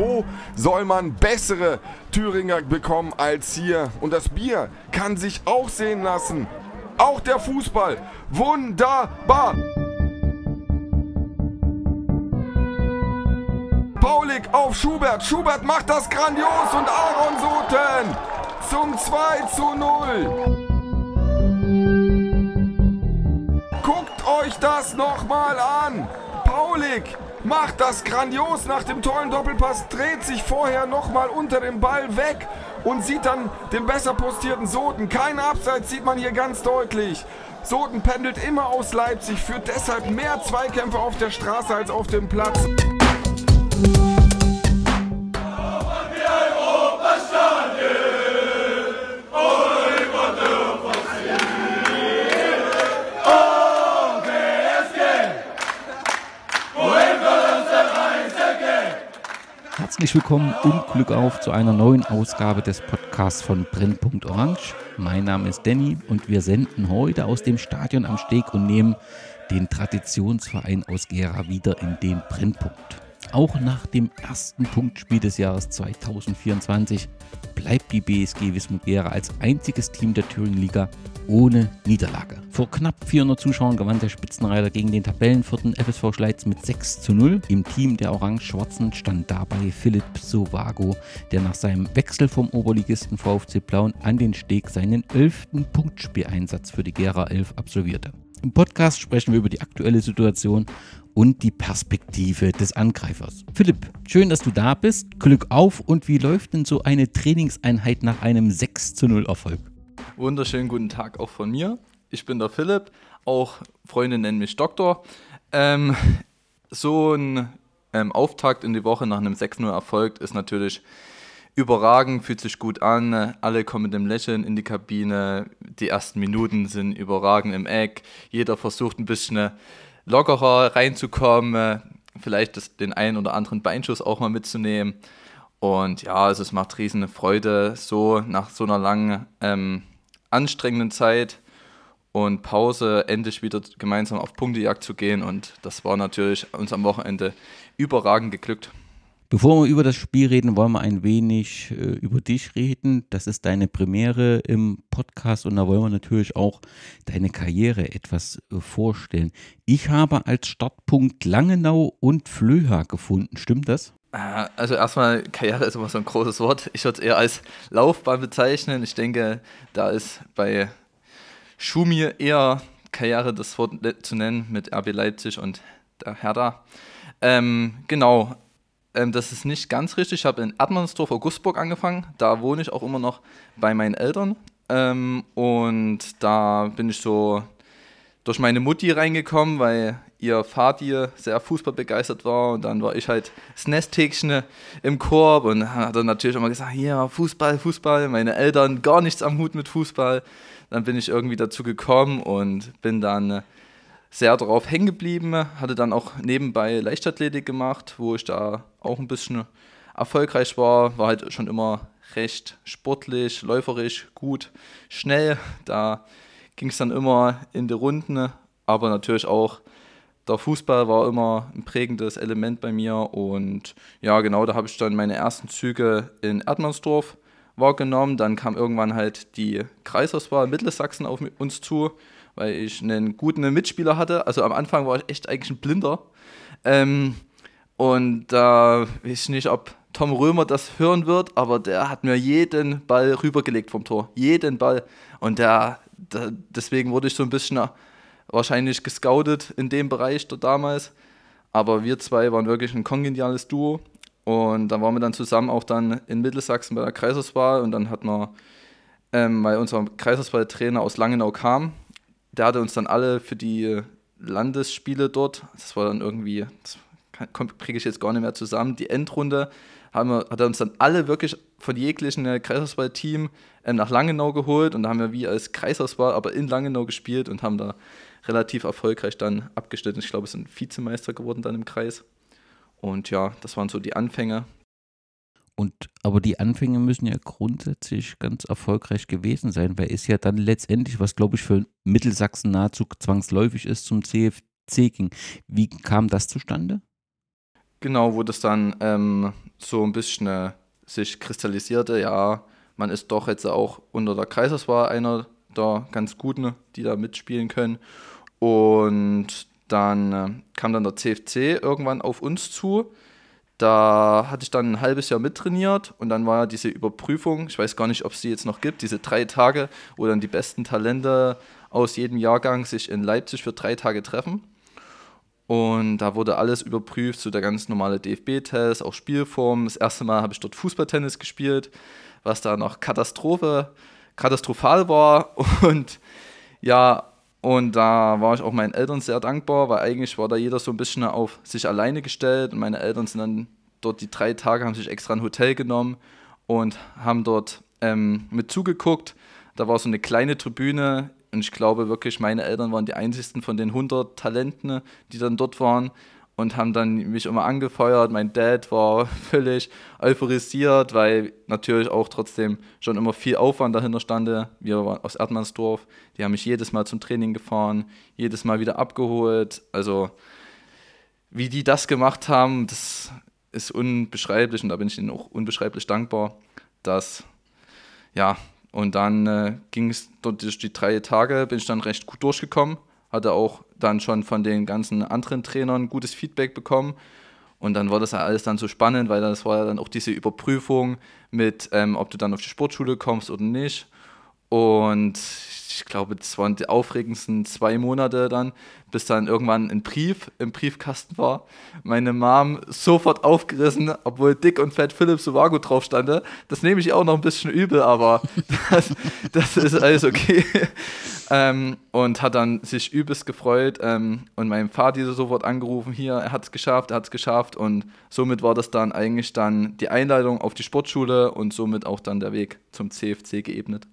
Wo soll man bessere Thüringer bekommen als hier? Und das Bier kann sich auch sehen lassen. Auch der Fußball. Wunderbar. Paulik auf Schubert. Schubert macht das grandios und Aaron Soten zum 2 zu 0. Guckt euch das nochmal an. Paulik macht das grandios nach dem tollen Doppelpass, dreht sich vorher nochmal unter dem Ball weg und sieht dann den besser postierten Soten. Kein Abseits sieht man hier ganz deutlich. Soten pendelt immer aus Leipzig, führt deshalb mehr Zweikämpfe auf der Straße als auf dem Platz. Herzlich willkommen und Glück auf zu einer neuen Ausgabe des Podcasts von Brennpunkt Orange. Mein Name ist Danny und wir senden heute aus dem Stadion am Steg und nehmen den Traditionsverein aus Gera wieder in den Brennpunkt. Auch nach dem ersten Punktspiel des Jahres 2024 bleibt die BSG Wismut Gera als einziges Team der Thüringen-Liga ohne Niederlage. Vor knapp 400 Zuschauern gewann der Spitzenreiter gegen den Tabellenvierten FSV Schleiz mit 6 zu 0. Im Team der Orange-Schwarzen stand dabei Philipp Sovago, der nach seinem Wechsel vom Oberligisten VfC Plauen an den Steg seinen 11. Punktspieleinsatz für die Gera 11 absolvierte. Im Podcast sprechen wir über die aktuelle Situation und die Perspektive des Angreifers. Philipp, schön, dass du da bist. Glück auf und wie läuft denn so eine Trainingseinheit nach einem 6 zu 0 Erfolg? Wunderschönen guten Tag auch von mir. Ich bin der Philipp, auch Freunde nennen mich Doktor. Ähm, so ein ähm, Auftakt in die Woche nach einem 6-0 Erfolg ist natürlich überragend, fühlt sich gut an. Alle kommen mit dem Lächeln in die Kabine. Die ersten Minuten sind überragend im Eck. Jeder versucht ein bisschen lockerer reinzukommen, vielleicht das, den einen oder anderen Beinschuss auch mal mitzunehmen. Und ja, also es macht riesen Freude, so nach so einer langen, ähm, anstrengenden Zeit und Pause endlich wieder gemeinsam auf Punktejagd zu gehen. Und das war natürlich uns am Wochenende überragend geglückt. Bevor wir über das Spiel reden, wollen wir ein wenig äh, über dich reden. Das ist deine Premiere im Podcast und da wollen wir natürlich auch deine Karriere etwas äh, vorstellen. Ich habe als Startpunkt Langenau und Flöha gefunden. Stimmt das? Äh, also erstmal, Karriere ist immer so ein großes Wort. Ich würde es eher als Laufbahn bezeichnen. Ich denke, da ist bei Schumi eher Karriere das Wort zu nennen mit RB Leipzig und der Hertha. Ähm, genau, ähm, das ist nicht ganz richtig. Ich habe in Erdmannsdorf, Augustburg angefangen. Da wohne ich auch immer noch bei meinen Eltern. Ähm, und da bin ich so durch meine Mutti reingekommen, weil ihr Vati sehr fußballbegeistert war. Und dann war ich halt das Nesthäkchen im Korb und hat dann natürlich immer gesagt: Hier, Fußball, Fußball. Meine Eltern gar nichts am Hut mit Fußball. Dann bin ich irgendwie dazu gekommen und bin dann sehr darauf hängen geblieben, hatte dann auch nebenbei Leichtathletik gemacht, wo ich da auch ein bisschen erfolgreich war, war halt schon immer recht sportlich, läuferisch, gut, schnell. Da ging es dann immer in die Runden, aber natürlich auch der Fußball war immer ein prägendes Element bei mir und ja, genau, da habe ich dann meine ersten Züge in Erdmannsdorf wahrgenommen. Dann kam irgendwann halt die Kreisauswahl Mittelsachsen auf uns zu weil ich einen guten Mitspieler hatte. Also am Anfang war ich echt eigentlich ein Blinder. Ähm, und da äh, weiß ich nicht, ob Tom Römer das hören wird, aber der hat mir jeden Ball rübergelegt vom Tor. Jeden Ball. Und der, der deswegen wurde ich so ein bisschen wahrscheinlich gescoutet in dem Bereich da damals. Aber wir zwei waren wirklich ein kongeniales Duo. Und da waren wir dann zusammen auch dann in Mittelsachsen bei der Kreisauswahl. Und dann hat man, ähm, weil unser Kreisauswahltrainer aus Langenau kam, der hatte uns dann alle für die Landesspiele dort, das war dann irgendwie, das kriege ich jetzt gar nicht mehr zusammen, die Endrunde, haben wir, hat er uns dann alle wirklich von jeglichen äh, Kreisauswahl-Team ähm, nach Langenau geholt und da haben wir wie als Kreisauswahl aber in Langenau gespielt und haben da relativ erfolgreich dann abgeschnitten. Ich glaube, wir sind Vizemeister geworden dann im Kreis. Und ja, das waren so die Anfänge. Und aber die Anfänge müssen ja grundsätzlich ganz erfolgreich gewesen sein, weil es ja dann letztendlich, was glaube ich für Mittelsachsen nahezu zwangsläufig ist, zum CFC ging. Wie kam das zustande? Genau, wo das dann ähm, so ein bisschen äh, sich kristallisierte, ja, man ist doch jetzt auch unter der Kaiserswahl einer der ganz Guten, die da mitspielen können. Und dann äh, kam dann der CFC irgendwann auf uns zu. Da hatte ich dann ein halbes Jahr mittrainiert und dann war ja diese Überprüfung, ich weiß gar nicht, ob es die jetzt noch gibt, diese drei Tage, wo dann die besten Talente aus jedem Jahrgang sich in Leipzig für drei Tage treffen. Und da wurde alles überprüft, so der ganz normale DFB-Test, auch Spielform. Das erste Mal habe ich dort Fußballtennis gespielt, was da noch Katastrophe, katastrophal war. Und ja, und da war ich auch meinen Eltern sehr dankbar, weil eigentlich war da jeder so ein bisschen auf sich alleine gestellt. Und meine Eltern sind dann dort die drei Tage, haben sich extra ein Hotel genommen und haben dort ähm, mit zugeguckt. Da war so eine kleine Tribüne und ich glaube wirklich, meine Eltern waren die einzigsten von den 100 Talenten, die dann dort waren und haben dann mich immer angefeuert. Mein Dad war völlig euphorisiert, weil natürlich auch trotzdem schon immer viel Aufwand dahinter stand. Wir waren aus Erdmannsdorf, die haben mich jedes Mal zum Training gefahren, jedes Mal wieder abgeholt. Also wie die das gemacht haben, das ist unbeschreiblich und da bin ich ihnen auch unbeschreiblich dankbar, dass ja, und dann äh, ging es durch die drei Tage, bin ich dann recht gut durchgekommen hatte auch dann schon von den ganzen anderen Trainern gutes Feedback bekommen. Und dann war das ja alles dann so spannend, weil das war ja dann auch diese Überprüfung mit, ähm, ob du dann auf die Sportschule kommst oder nicht. Und ich glaube, das waren die aufregendsten zwei Monate dann, bis dann irgendwann ein Brief im Briefkasten war. Meine Mom sofort aufgerissen, obwohl dick und fett Philipp Sovago drauf stand. Das nehme ich auch noch ein bisschen übel, aber das, das ist alles okay. Ähm, und hat dann sich übelst gefreut ähm, und meinem Vater sofort angerufen, hier, er hat es geschafft, er hat es geschafft und somit war das dann eigentlich dann die Einleitung auf die Sportschule und somit auch dann der Weg zum CFC geebnet.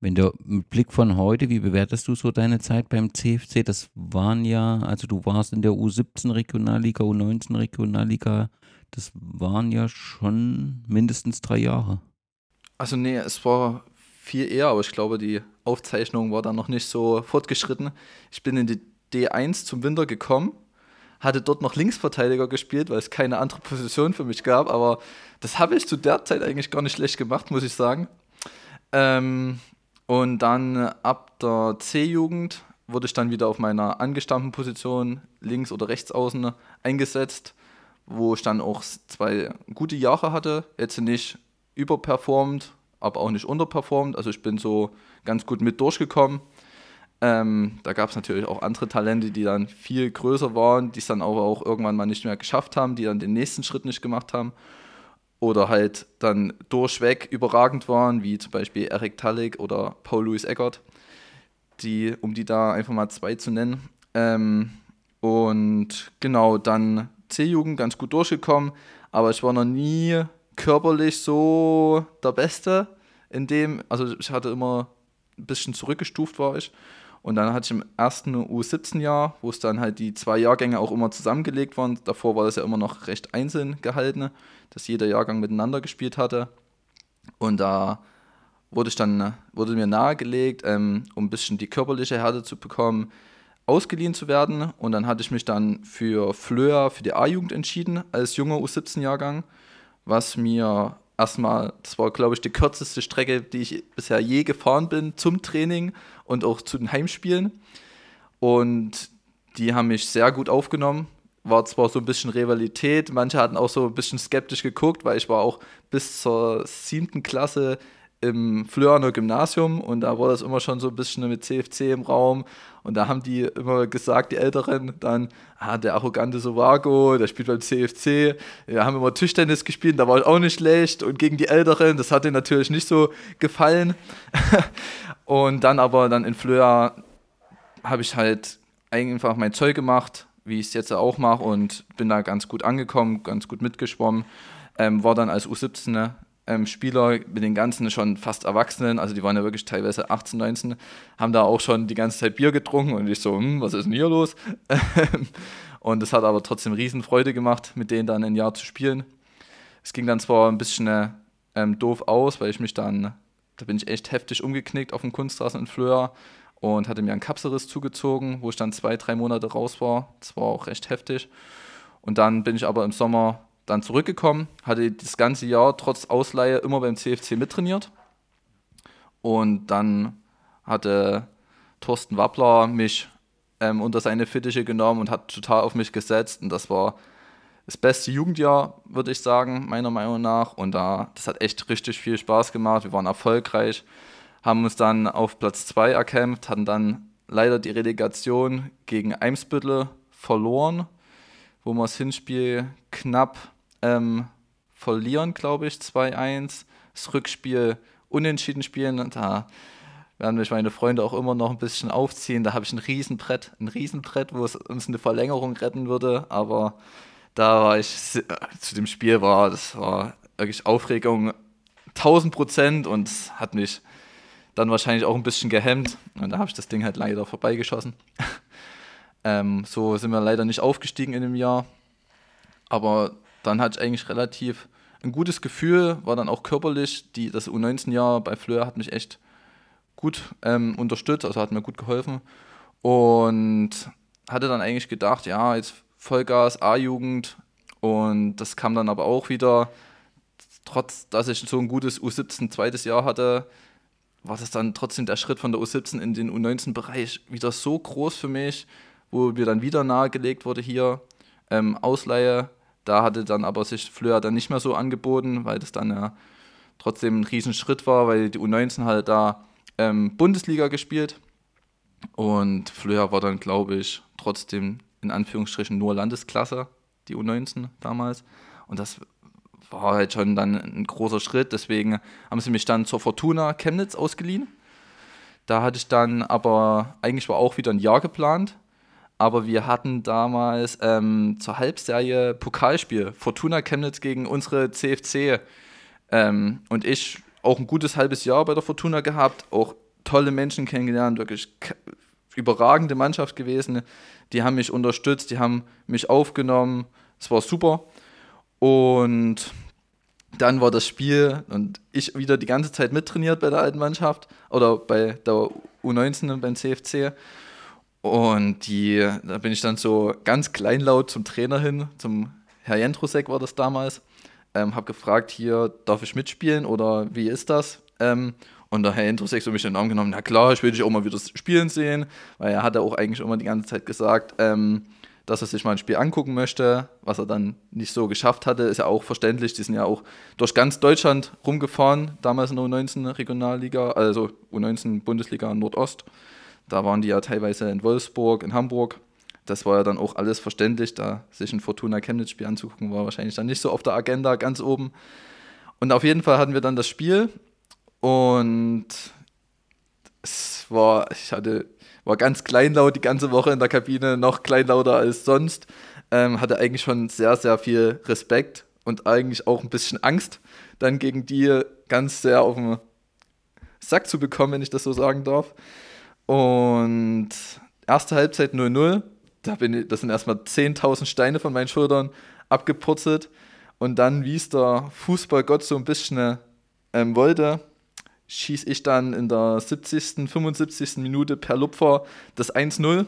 Wenn du mit Blick von heute, wie bewertest du so deine Zeit beim CFC? Das waren ja, also du warst in der U17 Regionalliga, U19 Regionalliga, das waren ja schon mindestens drei Jahre. Also nee, es war viel eher, aber ich glaube, die Aufzeichnung war dann noch nicht so fortgeschritten. Ich bin in die D1 zum Winter gekommen, hatte dort noch Linksverteidiger gespielt, weil es keine andere Position für mich gab, aber das habe ich zu der Zeit eigentlich gar nicht schlecht gemacht, muss ich sagen. Ähm, und dann ab der C-Jugend wurde ich dann wieder auf meiner angestammten Position links oder rechts außen eingesetzt, wo ich dann auch zwei gute Jahre hatte. Jetzt nicht überperformt, aber auch nicht unterperformt. Also ich bin so ganz gut mit durchgekommen. Ähm, da gab es natürlich auch andere Talente, die dann viel größer waren, die es dann aber auch irgendwann mal nicht mehr geschafft haben, die dann den nächsten Schritt nicht gemacht haben oder halt dann durchweg überragend waren, wie zum Beispiel Eric Tallig oder Paul-Louis Eckert, die, um die da einfach mal zwei zu nennen. Ähm, und genau, dann C-Jugend ganz gut durchgekommen, aber ich war noch nie körperlich so der Beste in dem, also ich hatte immer ein bisschen zurückgestuft war ich und dann hatte ich im ersten U17-Jahr, wo es dann halt die zwei Jahrgänge auch immer zusammengelegt waren. Davor war das ja immer noch recht einzeln gehalten, dass jeder Jahrgang miteinander gespielt hatte. Und da wurde ich dann, wurde mir nahegelegt, ähm, um ein bisschen die körperliche Härte zu bekommen, ausgeliehen zu werden. Und dann hatte ich mich dann für Flöa, für die A-Jugend entschieden, als junger U17-Jahrgang, was mir erstmal, das war, glaube ich, die kürzeste Strecke, die ich bisher je gefahren bin zum Training und auch zu den Heimspielen. Und die haben mich sehr gut aufgenommen. War zwar so ein bisschen Rivalität, manche hatten auch so ein bisschen skeptisch geguckt, weil ich war auch bis zur siebten Klasse im Flöerner Gymnasium und da war das immer schon so ein bisschen mit CFC im Raum und da haben die immer gesagt, die Älteren, dann, ah, der arrogante Sovago, der spielt beim CFC, wir haben immer Tischtennis gespielt, da war ich auch nicht schlecht und gegen die Älteren, das hat denen natürlich nicht so gefallen. Und dann aber dann in Flöa habe ich halt einfach mein Zeug gemacht, wie ich es jetzt auch mache und bin da ganz gut angekommen, ganz gut mitgeschwommen, ähm, war dann als U17 ähm, Spieler mit den ganzen schon fast Erwachsenen, also die waren ja wirklich teilweise 18, 19, haben da auch schon die ganze Zeit Bier getrunken und ich so, hm, was ist denn hier los? und es hat aber trotzdem Riesenfreude gemacht, mit denen dann ein Jahr zu spielen. Es ging dann zwar ein bisschen ähm, doof aus, weil ich mich dann, da bin ich echt heftig umgeknickt auf dem Kunstrasen in Flöa und hatte mir einen Kapselriss zugezogen, wo ich dann zwei, drei Monate raus war. Das war auch recht heftig. Und dann bin ich aber im Sommer dann zurückgekommen, hatte das ganze Jahr trotz Ausleihe immer beim CFC mittrainiert. Und dann hatte Thorsten Wappler mich ähm, unter seine Fittiche genommen und hat total auf mich gesetzt. Und das war das beste Jugendjahr, würde ich sagen, meiner Meinung nach. Und da, das hat echt richtig viel Spaß gemacht. Wir waren erfolgreich, haben uns dann auf Platz 2 erkämpft, hatten dann leider die Relegation gegen Eimsbüttel verloren, wo wir das Hinspiel knapp ähm, verlieren, glaube ich, 2-1. Das Rückspiel unentschieden spielen. Und da werden mich meine Freunde auch immer noch ein bisschen aufziehen. Da habe ich ein Riesenbrett, ein Riesenbrett, wo es uns eine Verlängerung retten würde. Aber da war ich, zu dem Spiel war, das war wirklich Aufregung 1000 Prozent und hat mich dann wahrscheinlich auch ein bisschen gehemmt. Und da habe ich das Ding halt leider vorbeigeschossen. ähm, so sind wir leider nicht aufgestiegen in dem Jahr. Aber dann hatte ich eigentlich relativ ein gutes Gefühl, war dann auch körperlich. Die, das U19-Jahr bei Fleur hat mich echt gut ähm, unterstützt, also hat mir gut geholfen. Und hatte dann eigentlich gedacht, ja, jetzt Vollgas, A-Jugend. Und das kam dann aber auch wieder, trotz dass ich so ein gutes U17 zweites Jahr hatte, war das dann trotzdem der Schritt von der U17 in den U19-Bereich wieder so groß für mich, wo mir dann wieder nahegelegt wurde hier, ähm, Ausleihe. Da hatte dann aber sich Fleur dann nicht mehr so angeboten, weil das dann ja trotzdem ein Riesenschritt war, weil die U19 halt da ähm, Bundesliga gespielt. Und Fleur war dann, glaube ich, trotzdem in Anführungsstrichen nur Landesklasse, die U19 damals. Und das war halt schon dann ein großer Schritt. Deswegen haben sie mich dann zur Fortuna Chemnitz ausgeliehen. Da hatte ich dann aber, eigentlich war auch wieder ein Jahr geplant. Aber wir hatten damals ähm, zur Halbserie Pokalspiel. Fortuna Chemnitz gegen unsere CFC. Ähm, und ich auch ein gutes halbes Jahr bei der Fortuna gehabt, auch tolle Menschen kennengelernt, wirklich überragende Mannschaft gewesen. Die haben mich unterstützt, die haben mich aufgenommen. Es war super. Und dann war das Spiel und ich wieder die ganze Zeit mittrainiert bei der alten Mannschaft oder bei der U19 beim CFC. Und die, da bin ich dann so ganz kleinlaut zum Trainer hin, zum Herr Jendrusek war das damals. Ähm, habe gefragt, hier, darf ich mitspielen oder wie ist das? Ähm, und der Herr Jendrusek so mich in den Arm genommen, na klar, ich will dich auch mal wieder spielen sehen, weil er hatte auch eigentlich immer die ganze Zeit gesagt, ähm, dass er sich mal ein Spiel angucken möchte, was er dann nicht so geschafft hatte, ist ja auch verständlich. Die sind ja auch durch ganz Deutschland rumgefahren, damals in der U19 Regionalliga, also U19 Bundesliga Nordost. Da waren die ja teilweise in Wolfsburg, in Hamburg. Das war ja dann auch alles verständlich, da sich ein Fortuna Chemnitz Spiel anzugucken, war wahrscheinlich dann nicht so auf der Agenda ganz oben. Und auf jeden Fall hatten wir dann das Spiel und es war, ich hatte war ganz kleinlaut die ganze Woche in der Kabine, noch kleinlauter als sonst. Ähm, hatte eigentlich schon sehr, sehr viel Respekt und eigentlich auch ein bisschen Angst, dann gegen die ganz sehr auf den Sack zu bekommen, wenn ich das so sagen darf. Und erste Halbzeit 0-0, da bin ich, das sind erstmal 10.000 Steine von meinen Schultern abgepurzelt. Und dann, wie es der Fußballgott so ein bisschen ähm, wollte, schieße ich dann in der 70., 75. Minute per Lupfer das 1-0.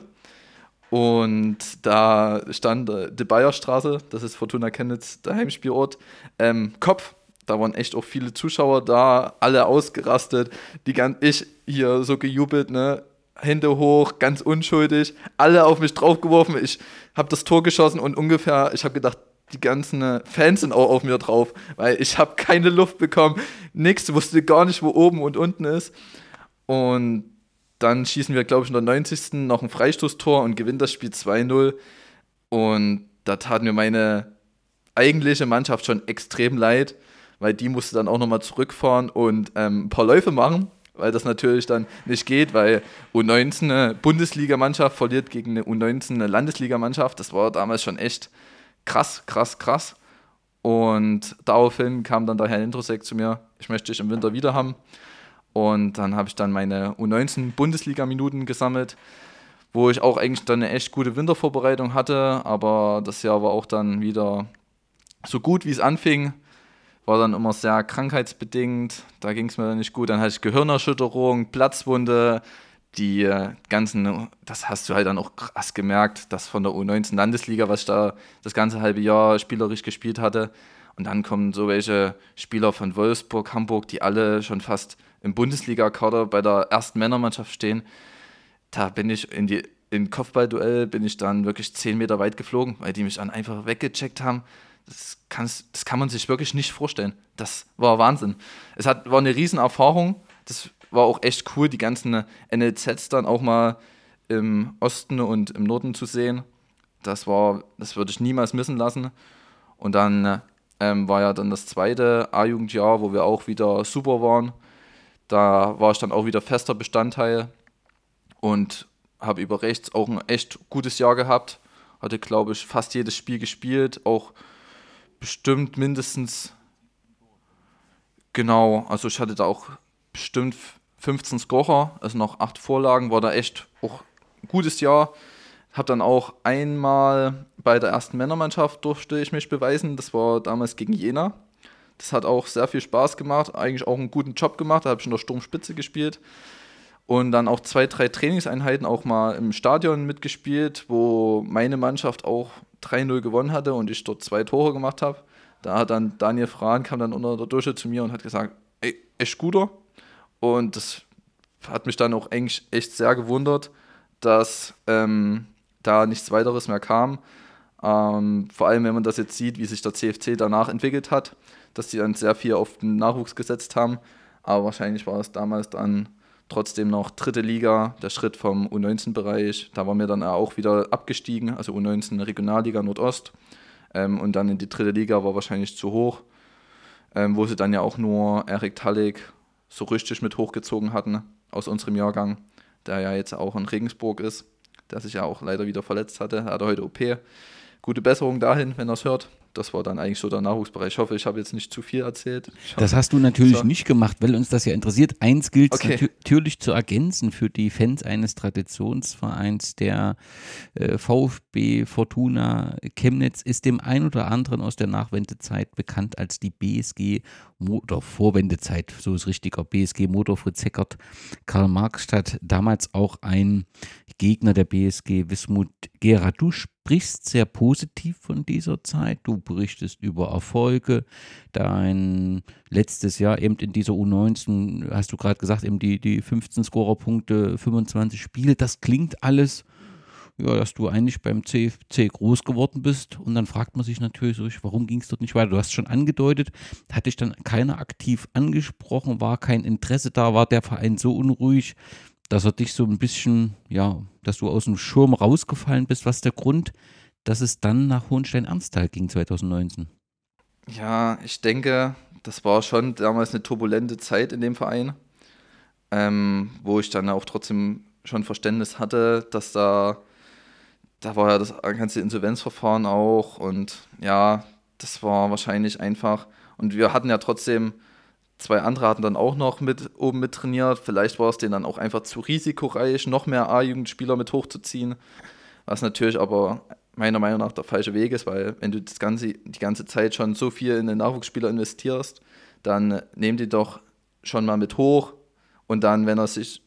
Und da stand äh, die Bayerstraße, das ist Fortuna Chemnitz, der Heimspielort, ähm, Kopf. Da waren echt auch viele Zuschauer da, alle ausgerastet. Die ganz, ich hier so gejubelt, ne? Hände hoch, ganz unschuldig, alle auf mich draufgeworfen. Ich habe das Tor geschossen und ungefähr, ich habe gedacht, die ganzen Fans sind auch auf mir drauf, weil ich habe keine Luft bekommen, nichts, wusste gar nicht, wo oben und unten ist. Und dann schießen wir, glaube ich, in der 90. noch ein Freistoßtor und gewinnen das Spiel 2-0. Und da tat mir meine eigentliche Mannschaft schon extrem leid, weil die musste dann auch nochmal zurückfahren und ähm, ein paar Läufe machen, weil das natürlich dann nicht geht, weil U19 eine Bundesligamannschaft verliert gegen eine U19 eine Landesligamannschaft. Das war damals schon echt krass, krass, krass. Und daraufhin kam dann der Herr Introsek zu mir, ich möchte dich im Winter wieder haben. Und dann habe ich dann meine U19 Bundesliga-Minuten gesammelt, wo ich auch eigentlich dann eine echt gute Wintervorbereitung hatte. Aber das Jahr war auch dann wieder so gut, wie es anfing. War dann immer sehr krankheitsbedingt. Da ging es mir dann nicht gut. Dann hatte ich Gehirnerschütterung, Platzwunde, die äh, ganzen, das hast du halt dann auch krass gemerkt, dass von der U19 Landesliga, was ich da das ganze halbe Jahr spielerisch gespielt hatte. Und dann kommen so welche Spieler von Wolfsburg, Hamburg, die alle schon fast im Bundesliga-Kader bei der ersten Männermannschaft stehen. Da bin ich in die im Kopfballduell bin ich dann wirklich zehn Meter weit geflogen, weil die mich dann einfach weggecheckt haben. Das, das kann man sich wirklich nicht vorstellen. Das war Wahnsinn. Es hat, war eine Riesenerfahrung. Das war auch echt cool, die ganzen NLZs dann auch mal im Osten und im Norden zu sehen. Das war, das würde ich niemals missen lassen. Und dann ähm, war ja dann das zweite A-Jugendjahr, wo wir auch wieder super waren. Da war ich dann auch wieder fester Bestandteil und habe über rechts auch ein echt gutes Jahr gehabt. Hatte, glaube ich, fast jedes Spiel gespielt, auch bestimmt mindestens, genau, also ich hatte da auch bestimmt 15 Scorer, also noch 8 Vorlagen, war da echt auch ein gutes Jahr. Habe dann auch einmal bei der ersten Männermannschaft durfte ich mich beweisen. Das war damals gegen Jena. Das hat auch sehr viel Spaß gemacht, eigentlich auch einen guten Job gemacht. Da habe ich in der Sturmspitze gespielt. Und dann auch zwei, drei Trainingseinheiten auch mal im Stadion mitgespielt, wo meine Mannschaft auch 3-0 gewonnen hatte und ich dort zwei Tore gemacht habe. Da hat dann Daniel Frahn kam dann unter der Dusche zu mir und hat gesagt, ey, echt guter, und das hat mich dann auch eigentlich echt sehr gewundert, dass ähm, da nichts weiteres mehr kam. Ähm, vor allem, wenn man das jetzt sieht, wie sich der CFC danach entwickelt hat, dass die dann sehr viel auf den Nachwuchs gesetzt haben. Aber wahrscheinlich war es damals dann trotzdem noch dritte Liga, der Schritt vom U19-Bereich. Da waren wir dann auch wieder abgestiegen, also U19 Regionalliga Nordost. Ähm, und dann in die dritte Liga war wahrscheinlich zu hoch, ähm, wo sie dann ja auch nur Erik Tallig so richtig mit hochgezogen hatten aus unserem Jahrgang, der ja jetzt auch in Regensburg ist, der sich ja auch leider wieder verletzt hatte. Er hatte heute OP. Gute Besserung dahin, wenn er es hört das war dann eigentlich so der Nachwuchsbereich. Ich hoffe, ich habe jetzt nicht zu viel erzählt. Das hast du natürlich so. nicht gemacht, weil uns das ja interessiert. Eins gilt okay. natürlich zu ergänzen für die Fans eines Traditionsvereins. Der äh, VfB Fortuna Chemnitz ist dem ein oder anderen aus der Nachwendezeit bekannt als die BSG oder Vorwendezeit, so ist richtiger BSG Motor Fritz Heckert, Karl Marxstadt, damals auch ein Gegner der BSG Wismut Gera. Du sprichst sehr positiv von dieser Zeit. Du berichtest über Erfolge. Dein letztes Jahr eben in dieser U19, hast du gerade gesagt, eben die, die 15 Scorerpunkte, 25 Spiele. Das klingt alles, ja, dass du eigentlich beim CFC groß geworden bist. Und dann fragt man sich natürlich warum ging es dort nicht weiter? Du hast schon angedeutet, hat dich dann keiner aktiv angesprochen, war kein Interesse da, war der Verein so unruhig, dass er dich so ein bisschen, ja, dass du aus dem Schirm rausgefallen bist. Was ist der Grund, dass es dann nach Hohenstein-Ernsthal ging 2019? Ja, ich denke, das war schon damals eine turbulente Zeit in dem Verein, ähm, wo ich dann auch trotzdem schon Verständnis hatte, dass da, da war ja das ganze Insolvenzverfahren auch und ja, das war wahrscheinlich einfach. Und wir hatten ja trotzdem Zwei andere hatten dann auch noch mit oben mit trainiert. Vielleicht war es denen dann auch einfach zu risikoreich, noch mehr A-Jugendspieler mit hochzuziehen. Was natürlich aber meiner Meinung nach der falsche Weg ist, weil wenn du das ganze, die ganze Zeit schon so viel in den Nachwuchsspieler investierst, dann nehmen die doch schon mal mit hoch und dann, wenn er sich,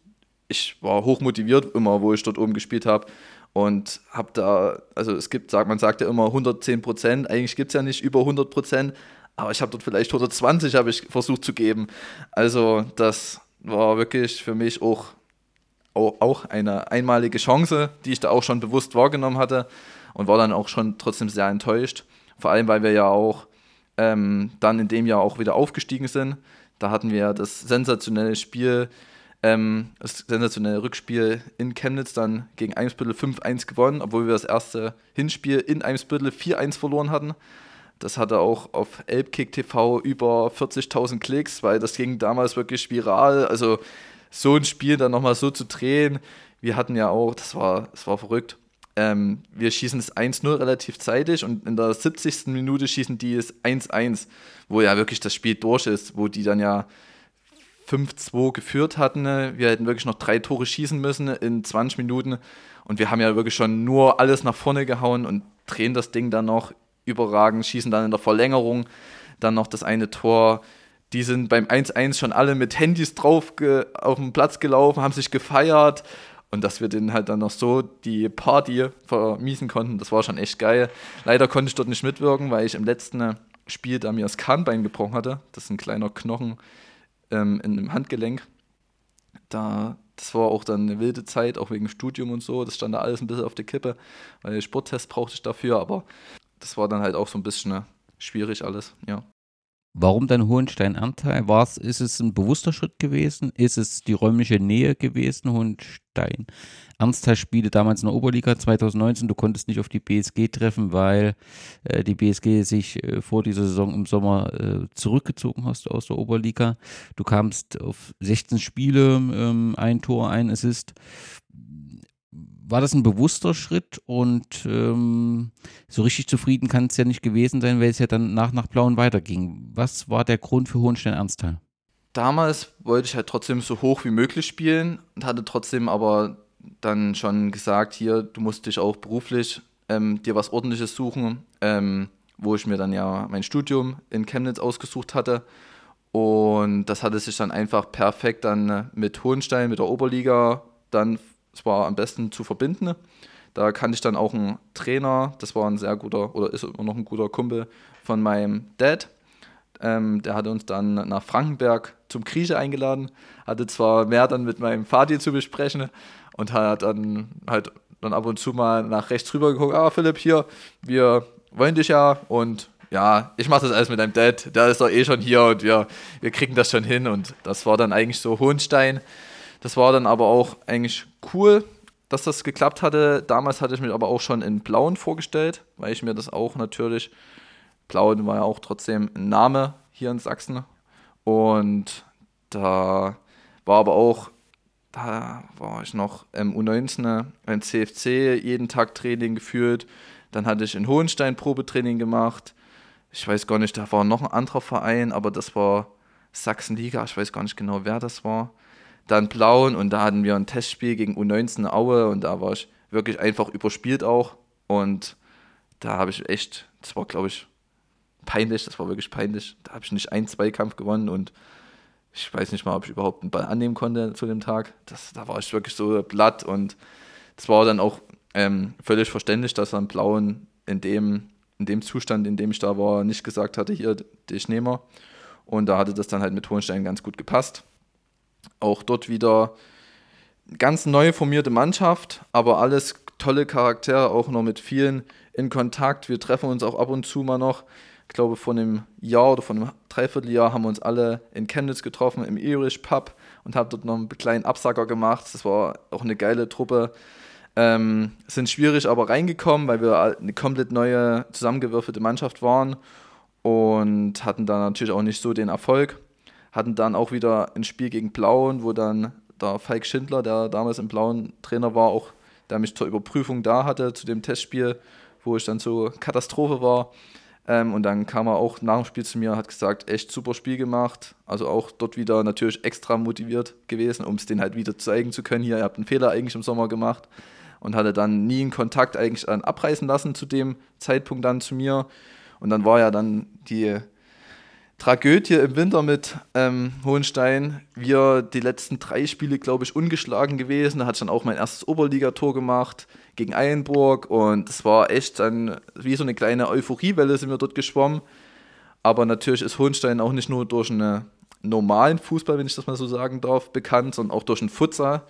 ich war hoch motiviert immer, wo ich dort oben gespielt habe und habe da, also es gibt, sagt man sagt ja immer 110 Prozent, eigentlich gibt es ja nicht über 100 Prozent, aber ich habe dort vielleicht 120 habe ich versucht zu geben. Also das war wirklich für mich auch, auch eine einmalige Chance, die ich da auch schon bewusst wahrgenommen hatte und war dann auch schon trotzdem sehr enttäuscht. Vor allem, weil wir ja auch ähm, dann in dem Jahr auch wieder aufgestiegen sind. Da hatten wir das sensationelle Spiel, ähm, das sensationelle Rückspiel in Chemnitz dann gegen Eimsbüttel 5-1 gewonnen, obwohl wir das erste Hinspiel in Eimsbüttel 4-1 verloren hatten. Das hatte auch auf Elbkick TV über 40.000 Klicks, weil das ging damals wirklich viral. Also so ein Spiel dann nochmal so zu drehen. Wir hatten ja auch, das war, das war verrückt. Ähm, wir schießen es 1-0 relativ zeitig und in der 70. Minute schießen die es 1-1, wo ja wirklich das Spiel durch ist, wo die dann ja 5-2 geführt hatten. Wir hätten wirklich noch drei Tore schießen müssen in 20 Minuten und wir haben ja wirklich schon nur alles nach vorne gehauen und drehen das Ding dann noch überragend, schießen dann in der Verlängerung dann noch das eine Tor. die sind beim 1-1 schon alle mit Handys drauf auf den Platz gelaufen, haben sich gefeiert. Und dass wir denen halt dann noch so die Party vermiesen konnten, das war schon echt geil. Leider konnte ich dort nicht mitwirken, weil ich im letzten Spiel da mir das Kahnbein gebrochen hatte. Das ist ein kleiner Knochen ähm, in dem Handgelenk. Da, das war auch dann eine wilde Zeit, auch wegen Studium und so. Das stand da alles ein bisschen auf der Kippe, weil Sporttest brauchte ich dafür, aber das war dann halt auch so ein bisschen ne, schwierig alles, ja. Warum dann Hohenstein-Ernstthal? War's, ist es ein bewusster Schritt gewesen? Ist es die räumliche Nähe gewesen? Hohenstein Ernstthal spielte damals in der Oberliga 2019. Du konntest nicht auf die BSG treffen, weil äh, die BSG sich äh, vor dieser Saison im Sommer äh, zurückgezogen hast aus der Oberliga. Du kamst auf 16 Spiele, ähm, ein Tor, ein Assist war das ein bewusster Schritt und ähm, so richtig zufrieden kann es ja nicht gewesen sein, weil es ja dann nach nach Blauen weiterging. Was war der Grund für Hohenstein-Ernsthal? Damals wollte ich halt trotzdem so hoch wie möglich spielen und hatte trotzdem aber dann schon gesagt, hier, du musst dich auch beruflich ähm, dir was Ordentliches suchen, ähm, wo ich mir dann ja mein Studium in Chemnitz ausgesucht hatte. Und das hatte sich dann einfach perfekt dann mit Hohenstein, mit der Oberliga dann es war am besten zu verbinden. Da kannte ich dann auch einen Trainer, das war ein sehr guter oder ist immer noch ein guter Kumpel von meinem Dad. Ähm, der hatte uns dann nach Frankenberg zum Grieche eingeladen, hatte zwar mehr dann mit meinem Vati zu besprechen und hat dann halt dann ab und zu mal nach rechts rüber geguckt, ah Philipp, hier, wir wollen dich ja und ja, ich mache das alles mit deinem Dad, der ist doch eh schon hier und wir, wir kriegen das schon hin und das war dann eigentlich so Hohenstein. Das war dann aber auch eigentlich cool, dass das geklappt hatte. Damals hatte ich mich aber auch schon in Blauen vorgestellt, weil ich mir das auch natürlich, Blauen war ja auch trotzdem ein Name hier in Sachsen. Und da war aber auch, da war ich noch im U19 ein CFC, jeden Tag Training geführt. Dann hatte ich in Hohenstein Probetraining gemacht. Ich weiß gar nicht, da war noch ein anderer Verein, aber das war Sachsenliga. Ich weiß gar nicht genau, wer das war dann Blauen und da hatten wir ein Testspiel gegen U19 Aue und da war ich wirklich einfach überspielt auch und da habe ich echt, das war glaube ich peinlich, das war wirklich peinlich, da habe ich nicht ein, zwei Kampf gewonnen und ich weiß nicht mal, ob ich überhaupt einen Ball annehmen konnte zu dem Tag, das, da war ich wirklich so platt und das war dann auch ähm, völlig verständlich, dass dann Blauen in dem, in dem Zustand, in dem ich da war, nicht gesagt hatte, hier, dich nehme. Und da hatte das dann halt mit Hohenstein ganz gut gepasst auch dort wieder ganz neu formierte Mannschaft, aber alles tolle Charaktere, auch noch mit vielen in Kontakt. Wir treffen uns auch ab und zu mal noch. Ich glaube, vor einem Jahr oder vor einem Dreivierteljahr haben wir uns alle in Chemnitz getroffen, im Irish Pub und haben dort noch einen kleinen Absacker gemacht. Das war auch eine geile Truppe. Ähm, sind schwierig aber reingekommen, weil wir eine komplett neue, zusammengewürfelte Mannschaft waren und hatten da natürlich auch nicht so den Erfolg hatten dann auch wieder ein Spiel gegen Blauen, wo dann der Falk Schindler, der damals im Blauen Trainer war, auch der mich zur Überprüfung da hatte, zu dem Testspiel, wo ich dann so Katastrophe war. Ähm, und dann kam er auch nach dem Spiel zu mir, hat gesagt, echt super Spiel gemacht. Also auch dort wieder natürlich extra motiviert gewesen, um es denen halt wieder zeigen zu können. Hier, ihr habt einen Fehler eigentlich im Sommer gemacht. Und hatte dann nie einen Kontakt eigentlich abreißen lassen zu dem Zeitpunkt dann zu mir. Und dann war ja dann die Tragödie im Winter mit ähm, Hohenstein. Wir die letzten drei Spiele, glaube ich, ungeschlagen gewesen. Da ich dann auch mein erstes Oberligator gemacht gegen Eilenburg und es war echt dann wie so eine kleine Euphoriewelle sind wir dort geschwommen. Aber natürlich ist Hohenstein auch nicht nur durch einen normalen Fußball, wenn ich das mal so sagen darf, bekannt, sondern auch durch einen Futsal.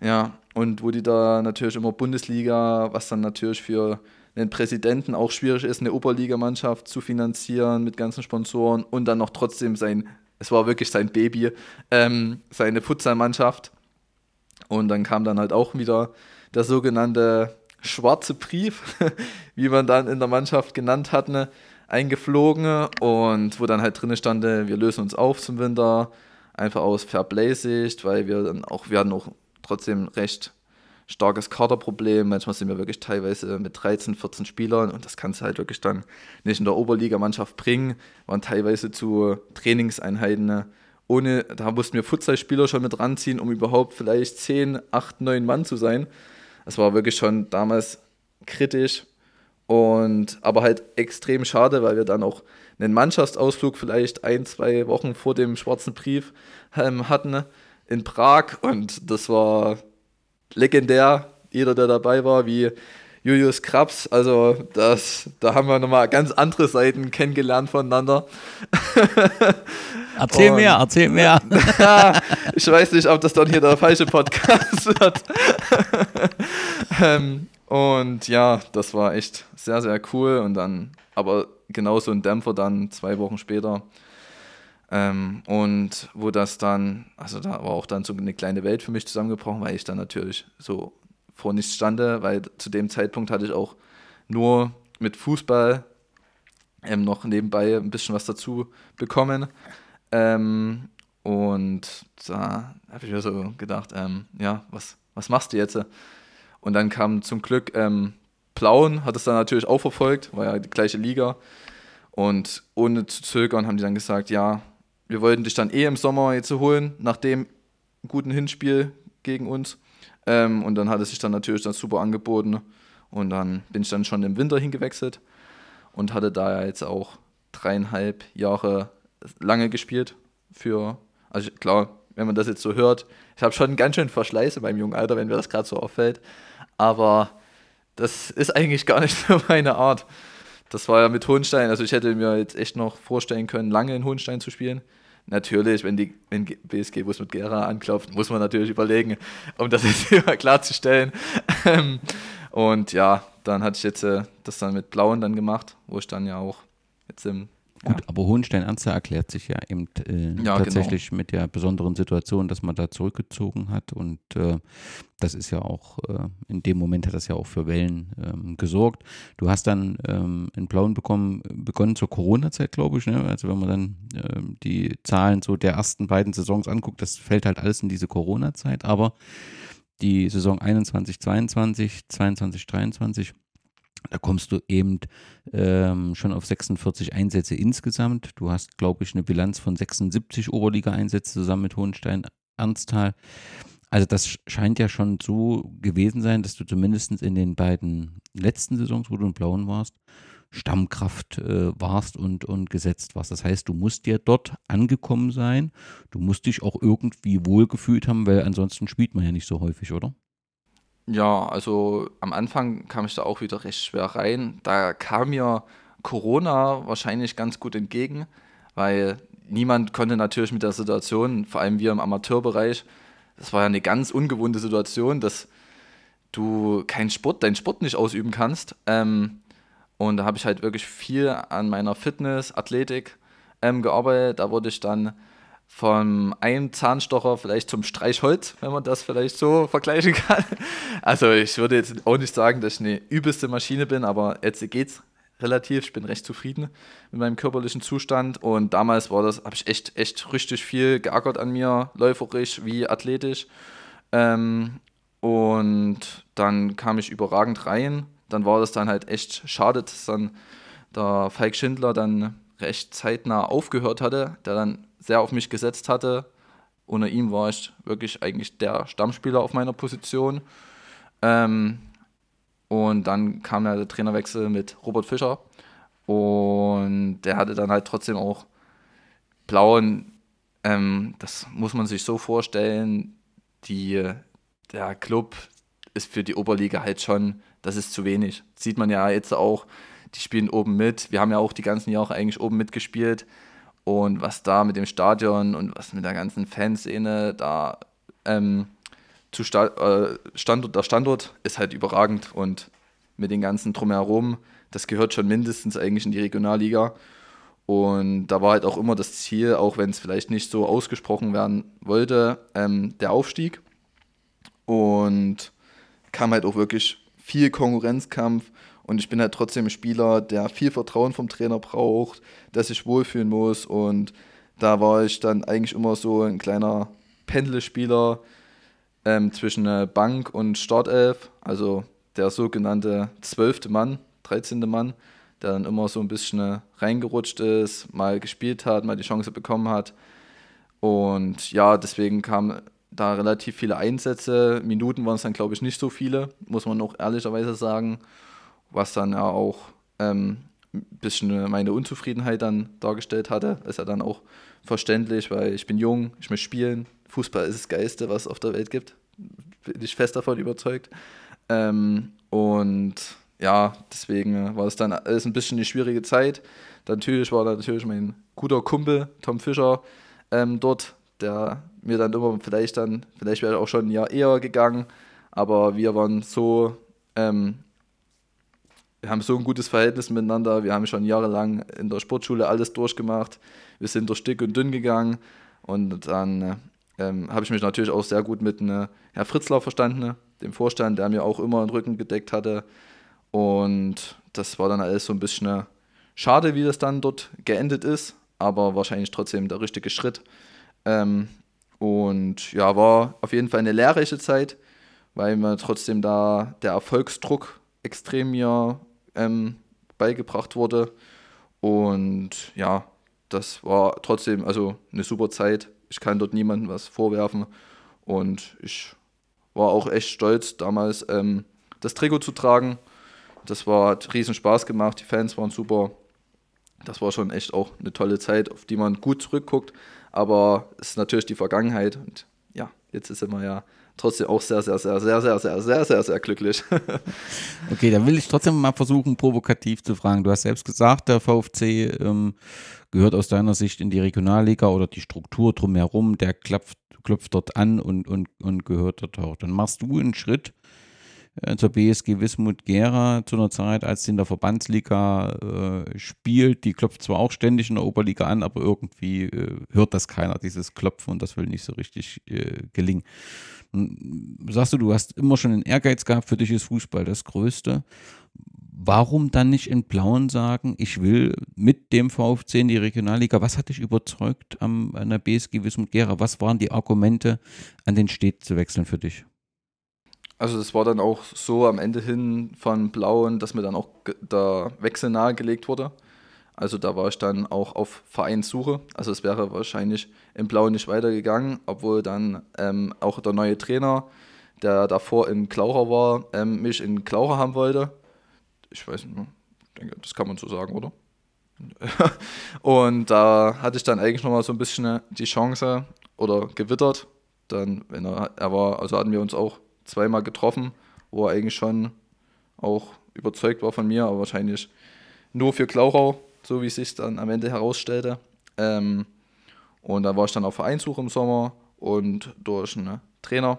Ja, und wo die da natürlich immer Bundesliga, was dann natürlich für einen Präsidenten auch schwierig ist, eine Oberligamannschaft zu finanzieren mit ganzen Sponsoren und dann noch trotzdem sein, es war wirklich sein Baby, ähm, seine Futsalmannschaft. Und dann kam dann halt auch wieder der sogenannte schwarze Brief, wie man dann in der Mannschaft genannt hat, ne, eingeflogen und wo dann halt drin stand, wir lösen uns auf zum Winter, einfach aus Fairplay-Sicht, weil wir dann auch, wir hatten auch trotzdem recht starkes Kaderproblem. Manchmal sind wir wirklich teilweise mit 13, 14 Spielern und das kannst du halt wirklich dann nicht in der Oberligamannschaft bringen. Waren teilweise zu Trainingseinheiten ne? ohne, da mussten wir Futsal-Spieler schon mit ranziehen, um überhaupt vielleicht 10, 8, 9 Mann zu sein. Das war wirklich schon damals kritisch Und aber halt extrem schade, weil wir dann auch einen Mannschaftsausflug vielleicht ein, zwei Wochen vor dem schwarzen Brief ähm, hatten in Prag und das war legendär. Jeder, der dabei war, wie Julius Krabs, also das, da haben wir nochmal ganz andere Seiten kennengelernt voneinander. Erzähl und, mehr, erzähl mehr. ich weiß nicht, ob das dann hier der falsche Podcast wird. ähm, und ja, das war echt sehr, sehr cool. Und dann, aber genauso ein Dämpfer dann zwei Wochen später. Ähm, und wo das dann, also da war auch dann so eine kleine Welt für mich zusammengebrochen, weil ich dann natürlich so vor nichts stande, weil zu dem Zeitpunkt hatte ich auch nur mit Fußball ähm, noch nebenbei ein bisschen was dazu bekommen. Ähm, und da habe ich mir so gedacht, ähm, ja, was, was machst du jetzt? Und dann kam zum Glück ähm, Plauen, hat es dann natürlich auch verfolgt, war ja die gleiche Liga. Und ohne zu zögern haben die dann gesagt, ja, wir wollten dich dann eh im Sommer jetzt holen, nach dem guten Hinspiel gegen uns. Ähm, und dann hat es sich dann natürlich dann super angeboten. Und dann bin ich dann schon im Winter hingewechselt und hatte da jetzt auch dreieinhalb Jahre lange gespielt für, also klar, wenn man das jetzt so hört, ich habe schon ganz schön Verschleiß in meinem jungen Alter, wenn mir das gerade so auffällt. Aber das ist eigentlich gar nicht so meine Art. Das war ja mit Hohenstein, also ich hätte mir jetzt echt noch vorstellen können, lange in Hohenstein zu spielen. Natürlich, wenn die wenn BSG Bus mit Gera anklopft, muss man natürlich überlegen, um das jetzt immer klarzustellen. Ähm, und ja, dann hatte ich jetzt äh, das dann mit Blauen dann gemacht, wo ich dann ja auch jetzt im Gut, ja. aber Hohenstein-Ernster erklärt sich ja eben äh, ja, tatsächlich genau. mit der besonderen Situation, dass man da zurückgezogen hat und äh, das ist ja auch, äh, in dem Moment hat das ja auch für Wellen ähm, gesorgt. Du hast dann ähm, in Blauen bekommen, begonnen zur Corona-Zeit, glaube ich, ne? also wenn man dann ähm, die Zahlen so der ersten beiden Saisons anguckt, das fällt halt alles in diese Corona-Zeit, aber die Saison 21, 22, 22, 23 da kommst du eben ähm, schon auf 46 Einsätze insgesamt. Du hast, glaube ich, eine Bilanz von 76 Oberliga-Einsätze zusammen mit Hohenstein Ernsthal. Also das scheint ja schon so gewesen sein, dass du zumindest in den beiden letzten Saisons, wo du in Blauen warst, Stammkraft äh, warst und, und gesetzt warst. Das heißt, du musst ja dort angekommen sein. Du musst dich auch irgendwie wohlgefühlt haben, weil ansonsten spielt man ja nicht so häufig, oder? Ja, also am Anfang kam ich da auch wieder recht schwer rein. Da kam mir Corona wahrscheinlich ganz gut entgegen, weil niemand konnte natürlich mit der Situation, vor allem wir im Amateurbereich, das war ja eine ganz ungewohnte Situation, dass du keinen Sport, deinen Sport nicht ausüben kannst. Ähm, und da habe ich halt wirklich viel an meiner Fitness, Athletik ähm, gearbeitet. Da wurde ich dann von einem Zahnstocher vielleicht zum Streichholz, wenn man das vielleicht so vergleichen kann. Also ich würde jetzt auch nicht sagen, dass ich eine übelste Maschine bin, aber jetzt geht's relativ. Ich bin recht zufrieden mit meinem körperlichen Zustand und damals war das, habe ich echt, echt richtig viel geackert an mir, läuferisch wie athletisch. Ähm, und dann kam ich überragend rein. Dann war das dann halt echt schade, dass dann der Falk Schindler dann recht zeitnah aufgehört hatte, der dann sehr auf mich gesetzt hatte. Ohne ihn war ich wirklich eigentlich der Stammspieler auf meiner Position. Ähm, und dann kam ja der Trainerwechsel mit Robert Fischer. Und der hatte dann halt trotzdem auch blauen, ähm, das muss man sich so vorstellen, die, der Club ist für die Oberliga halt schon, das ist zu wenig. Sieht man ja jetzt auch, die spielen oben mit. Wir haben ja auch die ganzen Jahre eigentlich oben mitgespielt. Und was da mit dem Stadion und was mit der ganzen Fanszene da ähm, zu Sta äh, Standort, der Standort ist halt überragend und mit den ganzen Drumherum, das gehört schon mindestens eigentlich in die Regionalliga. Und da war halt auch immer das Ziel, auch wenn es vielleicht nicht so ausgesprochen werden wollte, ähm, der Aufstieg. Und kam halt auch wirklich viel Konkurrenzkampf und ich bin halt trotzdem ein Spieler, der viel Vertrauen vom Trainer braucht, der sich wohlfühlen muss. Und da war ich dann eigentlich immer so ein kleiner Pendelspieler ähm, zwischen Bank und Startelf. Also der sogenannte zwölfte Mann, 13. Mann, der dann immer so ein bisschen reingerutscht ist, mal gespielt hat, mal die Chance bekommen hat. Und ja, deswegen kamen da relativ viele Einsätze. Minuten waren es dann, glaube ich, nicht so viele, muss man auch ehrlicherweise sagen. Was dann ja auch ähm, ein bisschen meine Unzufriedenheit dann dargestellt hatte. Ist ja dann auch verständlich, weil ich bin jung, ich möchte spielen. Fußball ist das Geiste, was es auf der Welt gibt. Bin ich fest davon überzeugt. Ähm, und ja, deswegen war es dann alles ein bisschen eine schwierige Zeit. Natürlich war da natürlich mein guter Kumpel Tom Fischer ähm, dort, der mir dann immer vielleicht dann, vielleicht wäre er auch schon ein Jahr eher gegangen, aber wir waren so, ähm, wir haben so ein gutes Verhältnis miteinander, wir haben schon jahrelang in der Sportschule alles durchgemacht, wir sind durch dick und dünn gegangen. Und dann ähm, habe ich mich natürlich auch sehr gut mit äh, Herr Fritzlau verstanden, dem Vorstand, der mir auch immer den Rücken gedeckt hatte. Und das war dann alles so ein bisschen äh, schade, wie das dann dort geendet ist, aber wahrscheinlich trotzdem der richtige Schritt. Ähm, und ja, war auf jeden Fall eine lehrreiche Zeit, weil mir trotzdem da der Erfolgsdruck extrem mir ähm, beigebracht wurde. Und ja, das war trotzdem also eine super Zeit. Ich kann dort niemandem was vorwerfen. Und ich war auch echt stolz, damals ähm, das Trikot zu tragen. Das war, hat riesen Spaß gemacht, die Fans waren super. Das war schon echt auch eine tolle Zeit, auf die man gut zurückguckt. Aber es ist natürlich die Vergangenheit und ja, jetzt ist immer ja trotzdem auch sehr, sehr, sehr, sehr, sehr, sehr, sehr, sehr, sehr glücklich. okay, dann will ich trotzdem mal versuchen, provokativ zu fragen. Du hast selbst gesagt, der VfC ähm, gehört aus deiner Sicht in die Regionalliga oder die Struktur drumherum, der klopft, klopft dort an und, und, und gehört dort auch. Dann machst du einen Schritt äh, zur BSG Wismut Gera zu einer Zeit, als sie in der Verbandsliga äh, spielt. Die klopft zwar auch ständig in der Oberliga an, aber irgendwie äh, hört das keiner, dieses Klopfen, und das will nicht so richtig äh, gelingen. Sagst du, du hast immer schon einen Ehrgeiz gehabt, für dich ist Fußball das Größte. Warum dann nicht in Blauen sagen, ich will mit dem VfC in die Regionalliga? Was hat dich überzeugt am, an der BSG Wismut Gera? Was waren die Argumente, an den Städten zu wechseln für dich? Also das war dann auch so am Ende hin von Blauen, dass mir dann auch der Wechsel nahegelegt wurde. Also da war ich dann auch auf Vereinssuche. Also es wäre wahrscheinlich im Blauen nicht weitergegangen, obwohl dann ähm, auch der neue Trainer, der davor in Klaucher war, ähm, mich in Klaucher haben wollte. Ich weiß nicht, ich denke, das kann man so sagen, oder? und da hatte ich dann eigentlich nochmal so ein bisschen die Chance oder gewittert. Dann, wenn er, er war, also hatten wir uns auch zweimal getroffen, wo er eigentlich schon auch überzeugt war von mir, aber wahrscheinlich nur für Klauchau, so wie es sich dann am Ende herausstellte. Ähm, und da war ich dann auf Vereinssuche im Sommer und durch einen Trainer,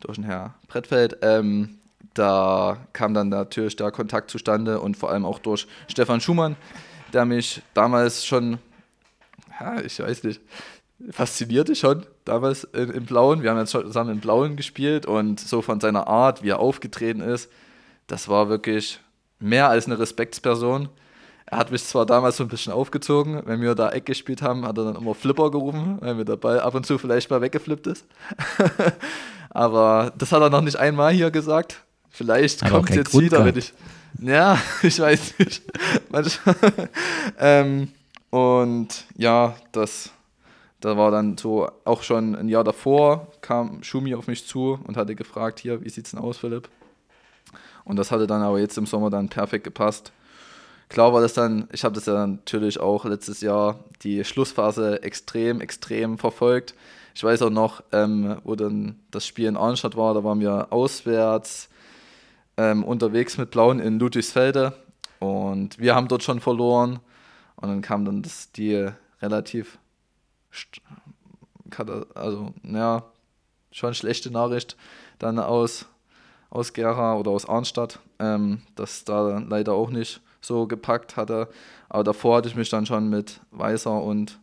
durch einen Herr Brettfeld, ähm, da kam dann natürlich der Kontakt zustande und vor allem auch durch Stefan Schumann, der mich damals schon, ja, ich weiß nicht, faszinierte schon damals im Blauen. Wir haben jetzt schon zusammen im Blauen gespielt und so von seiner Art, wie er aufgetreten ist, das war wirklich mehr als eine Respektsperson. Er hat mich zwar damals so ein bisschen aufgezogen, wenn wir da Eck gespielt haben, hat er dann immer Flipper gerufen, weil mir der Ball ab und zu vielleicht mal weggeflippt ist. Aber das hat er noch nicht einmal hier gesagt. Vielleicht kommt es jetzt Grund wieder, wenn ich. Ja, ich weiß nicht. ähm, und ja, das da war dann so, auch schon ein Jahr davor kam Schumi auf mich zu und hatte gefragt, hier, wie sieht's denn aus, Philipp? Und das hatte dann aber jetzt im Sommer dann perfekt gepasst. Klar war das dann, ich habe das ja natürlich auch letztes Jahr die Schlussphase extrem, extrem verfolgt. Ich weiß auch noch, ähm, wo dann das Spiel in Arnstadt war, da waren wir auswärts ähm, unterwegs mit Blauen in Ludwigsfelde und wir haben dort schon verloren. Und dann kam dann das, die relativ also ja, schon schlechte Nachricht dann aus, aus Gera oder aus Arnstadt, ähm, das da leider auch nicht so gepackt hatte. Aber davor hatte ich mich dann schon mit Weißer und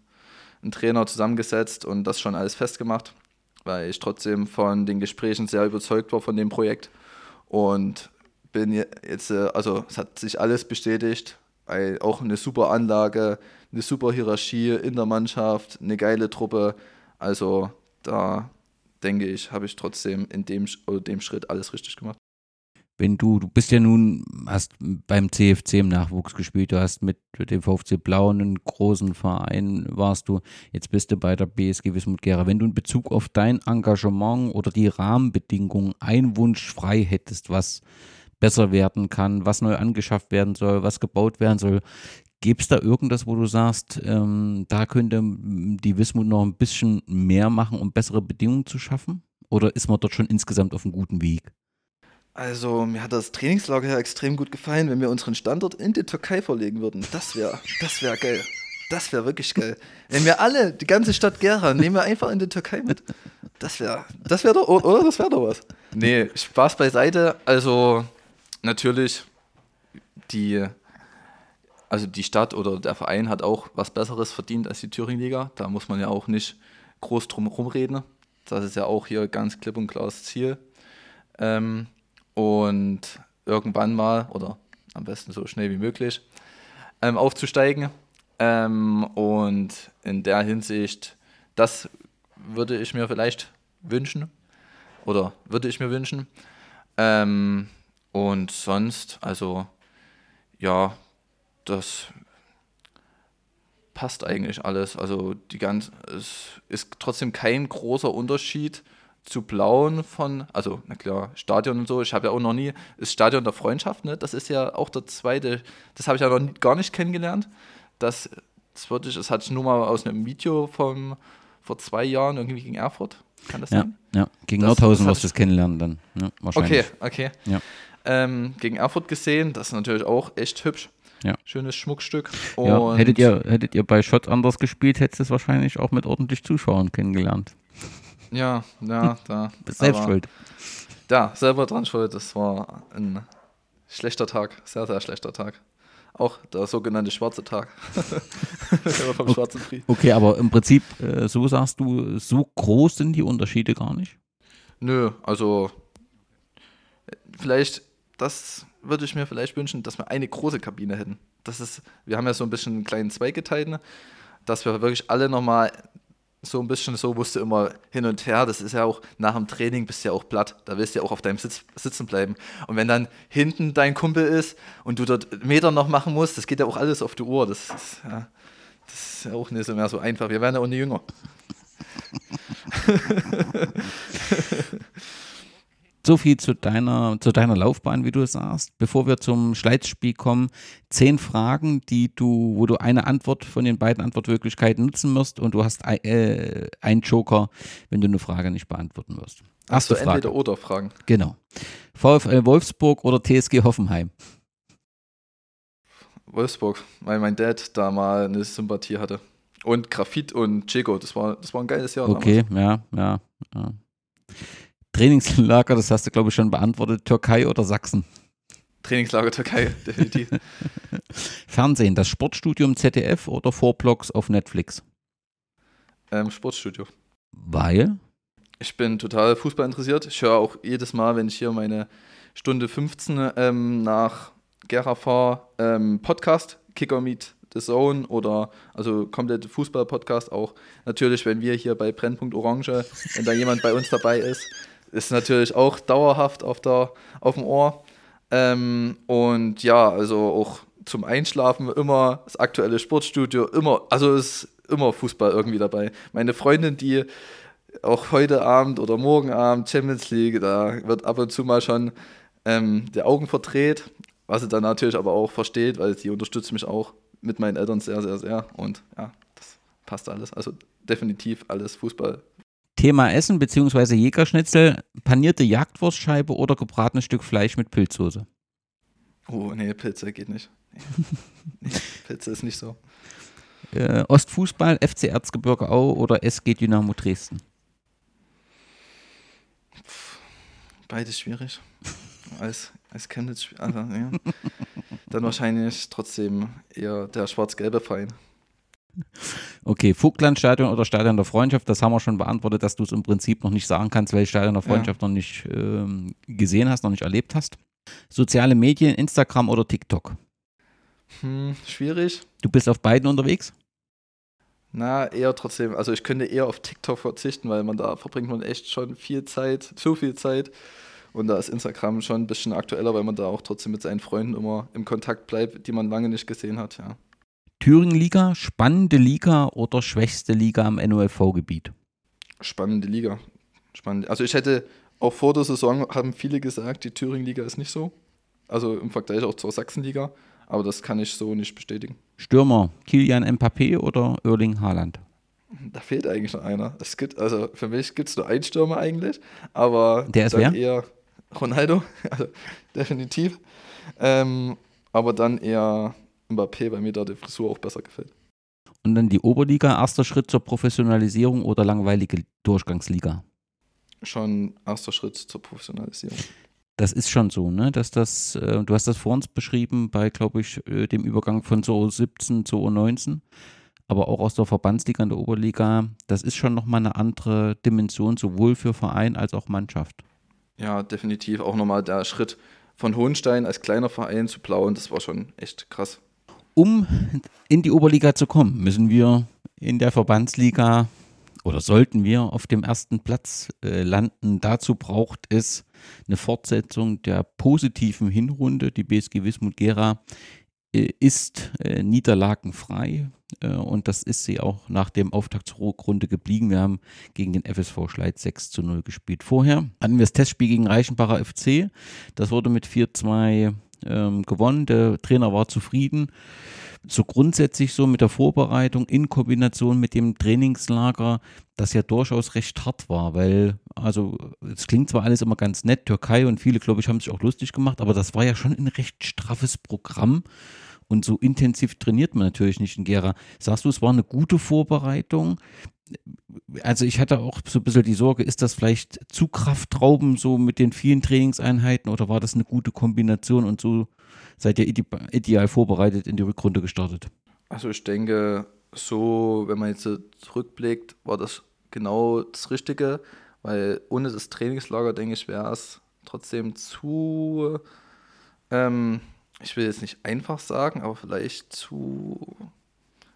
einem Trainer zusammengesetzt und das schon alles festgemacht, weil ich trotzdem von den Gesprächen sehr überzeugt war von dem Projekt und bin jetzt, äh, also es hat sich alles bestätigt, weil auch eine super Anlage, eine super Hierarchie in der Mannschaft, eine geile Truppe. Also da denke ich, habe ich trotzdem in dem, dem Schritt alles richtig gemacht. Wenn du, du bist ja nun, hast beim CFC im Nachwuchs gespielt, du hast mit dem VfC Blau einen großen Verein, warst du, jetzt bist du bei der BSG Wismut Gera. Wenn du in Bezug auf dein Engagement oder die Rahmenbedingungen einen Wunsch frei hättest, was besser werden kann, was neu angeschafft werden soll, was gebaut werden soll. Gibt es da irgendwas, wo du sagst, ähm, da könnte die Wismut noch ein bisschen mehr machen, um bessere Bedingungen zu schaffen? Oder ist man dort schon insgesamt auf einem guten Weg? Also, mir hat das Trainingslager ja extrem gut gefallen, wenn wir unseren Standort in die Türkei verlegen würden. Das wäre das wär geil. Das wäre wirklich geil. Wenn wir alle, die ganze Stadt Gera, nehmen wir einfach in die Türkei mit. Das wäre, das wäre doch, oder? Das wäre doch was. Nee, Spaß beiseite. Also, natürlich, die, also die Stadt oder der Verein hat auch was Besseres verdient als die Thüringen-Liga. Da muss man ja auch nicht groß drum rumreden. Das ist ja auch hier ganz klipp und klar das Ziel. Ähm, und irgendwann mal, oder am besten so schnell wie möglich, ähm, aufzusteigen. Ähm, und in der Hinsicht, das würde ich mir vielleicht wünschen. Oder würde ich mir wünschen. Ähm, und sonst, also ja, das passt eigentlich alles. Also die ganz, es ist trotzdem kein großer Unterschied zu blauen von, also na klar, Stadion und so. Ich habe ja auch noch nie, das Stadion der Freundschaft, ne? Das ist ja auch der zweite, das habe ich ja noch nie, gar nicht kennengelernt. Das, das würde ich, das hatte ich nur mal aus einem Video vom, vor zwei Jahren irgendwie gegen Erfurt. Kann das ja, sein? Ja, gegen das, Nordhausen wirst du es kennenlernen dann. Ja, wahrscheinlich. Okay, okay. Ja. Ähm, gegen Erfurt gesehen, das ist natürlich auch echt hübsch. Ja. Schönes Schmuckstück. ja, hättet, ihr, hättet ihr bei Schott anders gespielt, hättest du es wahrscheinlich auch mit ordentlich Zuschauern kennengelernt. Ja, ja, da. Bist selbst schuld. Ja, selber dran schuld. Das war ein schlechter Tag, sehr, sehr schlechter Tag. Auch der sogenannte schwarze Tag. vom okay. schwarzen Fried. Okay, aber im Prinzip, äh, so sagst du, so groß sind die Unterschiede gar nicht? Nö, also vielleicht das würde ich mir vielleicht wünschen, dass wir eine große Kabine hätten. Das ist, wir haben ja so ein bisschen einen kleinen Zweig geteilt, ne? dass wir wirklich alle nochmal so ein bisschen so musste immer hin und her. Das ist ja auch nach dem Training bist du ja auch platt. Da willst du ja auch auf deinem Sitz sitzen bleiben. Und wenn dann hinten dein Kumpel ist und du dort Meter noch machen musst, das geht ja auch alles auf die Uhr. Das ist ja, das ist ja auch nicht so mehr so einfach. Wir werden ja auch nicht jünger. So viel zu deiner, zu deiner Laufbahn, wie du sagst. Bevor wir zum Schleitspiel kommen, zehn Fragen, die du, wo du eine Antwort von den beiden Antwortmöglichkeiten nutzen musst und du hast äh, einen Joker, wenn du eine Frage nicht beantworten wirst. Erste Frage. entweder oder Fragen. Genau. VfL Wolfsburg oder TSG Hoffenheim? Wolfsburg, weil mein Dad da mal eine Sympathie hatte. Und Grafit und Chico, das war, das war ein geiles Jahr. Okay, damals. ja, ja, ja. Trainingslager, das hast du, glaube ich, schon beantwortet. Türkei oder Sachsen? Trainingslager Türkei, definitiv. Fernsehen, das Sportstudio im ZDF oder Vorblocks auf Netflix? Ähm, Sportstudio. Weil? Ich bin total Fußball interessiert. Ich höre auch jedes Mal, wenn ich hier meine Stunde 15 ähm, nach Gera fahre, ähm, Podcast, Kicker Meet The Zone oder also komplette Fußball-Podcast auch. Natürlich, wenn wir hier bei Brennpunkt Orange, wenn da jemand bei uns dabei ist, ist natürlich auch dauerhaft auf, der, auf dem Ohr. Ähm, und ja, also auch zum Einschlafen immer das aktuelle Sportstudio, immer, also ist immer Fußball irgendwie dabei. Meine Freundin, die auch heute Abend oder morgen Abend Champions League, da wird ab und zu mal schon ähm, die Augen verdreht, was sie dann natürlich aber auch versteht, weil sie unterstützt mich auch mit meinen Eltern sehr, sehr, sehr. Und ja, das passt alles. Also definitiv alles Fußball Thema Essen bzw. Jägerschnitzel, panierte Jagdwurstscheibe oder gebratenes Stück Fleisch mit Pilzsoße? Oh, nee, Pilze geht nicht. Nee. Pilze ist nicht so. Äh, Ostfußball, FC Erzgebirge Au oder SG Dynamo Dresden? Beides schwierig. Als, als Chemnitz, also, ja. Dann wahrscheinlich trotzdem eher der schwarz-gelbe Verein. Okay, Vogtlandstadion oder Stadion der Freundschaft, das haben wir schon beantwortet, dass du es im Prinzip noch nicht sagen kannst, weil Stadion der Freundschaft ja. noch nicht ähm, gesehen hast, noch nicht erlebt hast. Soziale Medien, Instagram oder TikTok? Hm, schwierig. Du bist auf beiden unterwegs? Na, eher trotzdem. Also ich könnte eher auf TikTok verzichten, weil man da verbringt man echt schon viel Zeit, zu viel Zeit. Und da ist Instagram schon ein bisschen aktueller, weil man da auch trotzdem mit seinen Freunden immer im Kontakt bleibt, die man lange nicht gesehen hat, ja. Thüringen-Liga, spannende Liga oder schwächste Liga am NOLV-Gebiet? Spannende Liga. Spannend. Also ich hätte auch vor der Saison haben viele gesagt, die Thüringen-Liga ist nicht so. Also im Vergleich auch zur Sachsenliga. Aber das kann ich so nicht bestätigen. Stürmer, Kilian Mbappé oder Erling Haaland? Da fehlt eigentlich noch einer. Es gibt, also für mich gibt es nur einen Stürmer eigentlich, aber Der ist dann wer? eher Ronaldo, also definitiv. Ähm, aber dann eher Mbappé, weil mir da die Frisur auch besser gefällt. Und dann die Oberliga, erster Schritt zur Professionalisierung oder langweilige Durchgangsliga? Schon erster Schritt zur Professionalisierung. Das ist schon so, ne? Dass das, äh, du hast das vor uns beschrieben bei, glaube ich, äh, dem Übergang von zur 17 zur U19, aber auch aus der Verbandsliga in der Oberliga. Das ist schon nochmal eine andere Dimension, sowohl für Verein als auch Mannschaft. Ja, definitiv auch nochmal der Schritt von Hohenstein als kleiner Verein zu Blauen, das war schon echt krass. Um in die Oberliga zu kommen, müssen wir in der Verbandsliga oder sollten wir auf dem ersten Platz äh, landen. Dazu braucht es eine Fortsetzung der positiven Hinrunde. Die BSG Wismut Gera äh, ist äh, niederlagenfrei äh, und das ist sie auch nach dem Auftakt zur Rückrunde geblieben. Wir haben gegen den FSV Schleiz 6 zu 0 gespielt. Vorher hatten wir das Testspiel gegen Reichenbacher FC. Das wurde mit 4-2 ähm, gewonnen. Der Trainer war zufrieden. So grundsätzlich so mit der Vorbereitung in Kombination mit dem Trainingslager, das ja durchaus recht hart war, weil, also es klingt zwar alles immer ganz nett, Türkei und viele, glaube ich, haben sich auch lustig gemacht, aber das war ja schon ein recht straffes Programm und so intensiv trainiert man natürlich nicht in Gera. Sagst du, es war eine gute Vorbereitung? Also ich hatte auch so ein bisschen die Sorge, ist das vielleicht zu Kraftrauben so mit den vielen Trainingseinheiten oder war das eine gute Kombination und so seid ihr ide ideal vorbereitet in die Rückrunde gestartet? Also ich denke, so, wenn man jetzt zurückblickt, war das genau das Richtige, weil ohne das Trainingslager, denke ich, wäre es trotzdem zu, ähm, ich will jetzt nicht einfach sagen, aber vielleicht zu,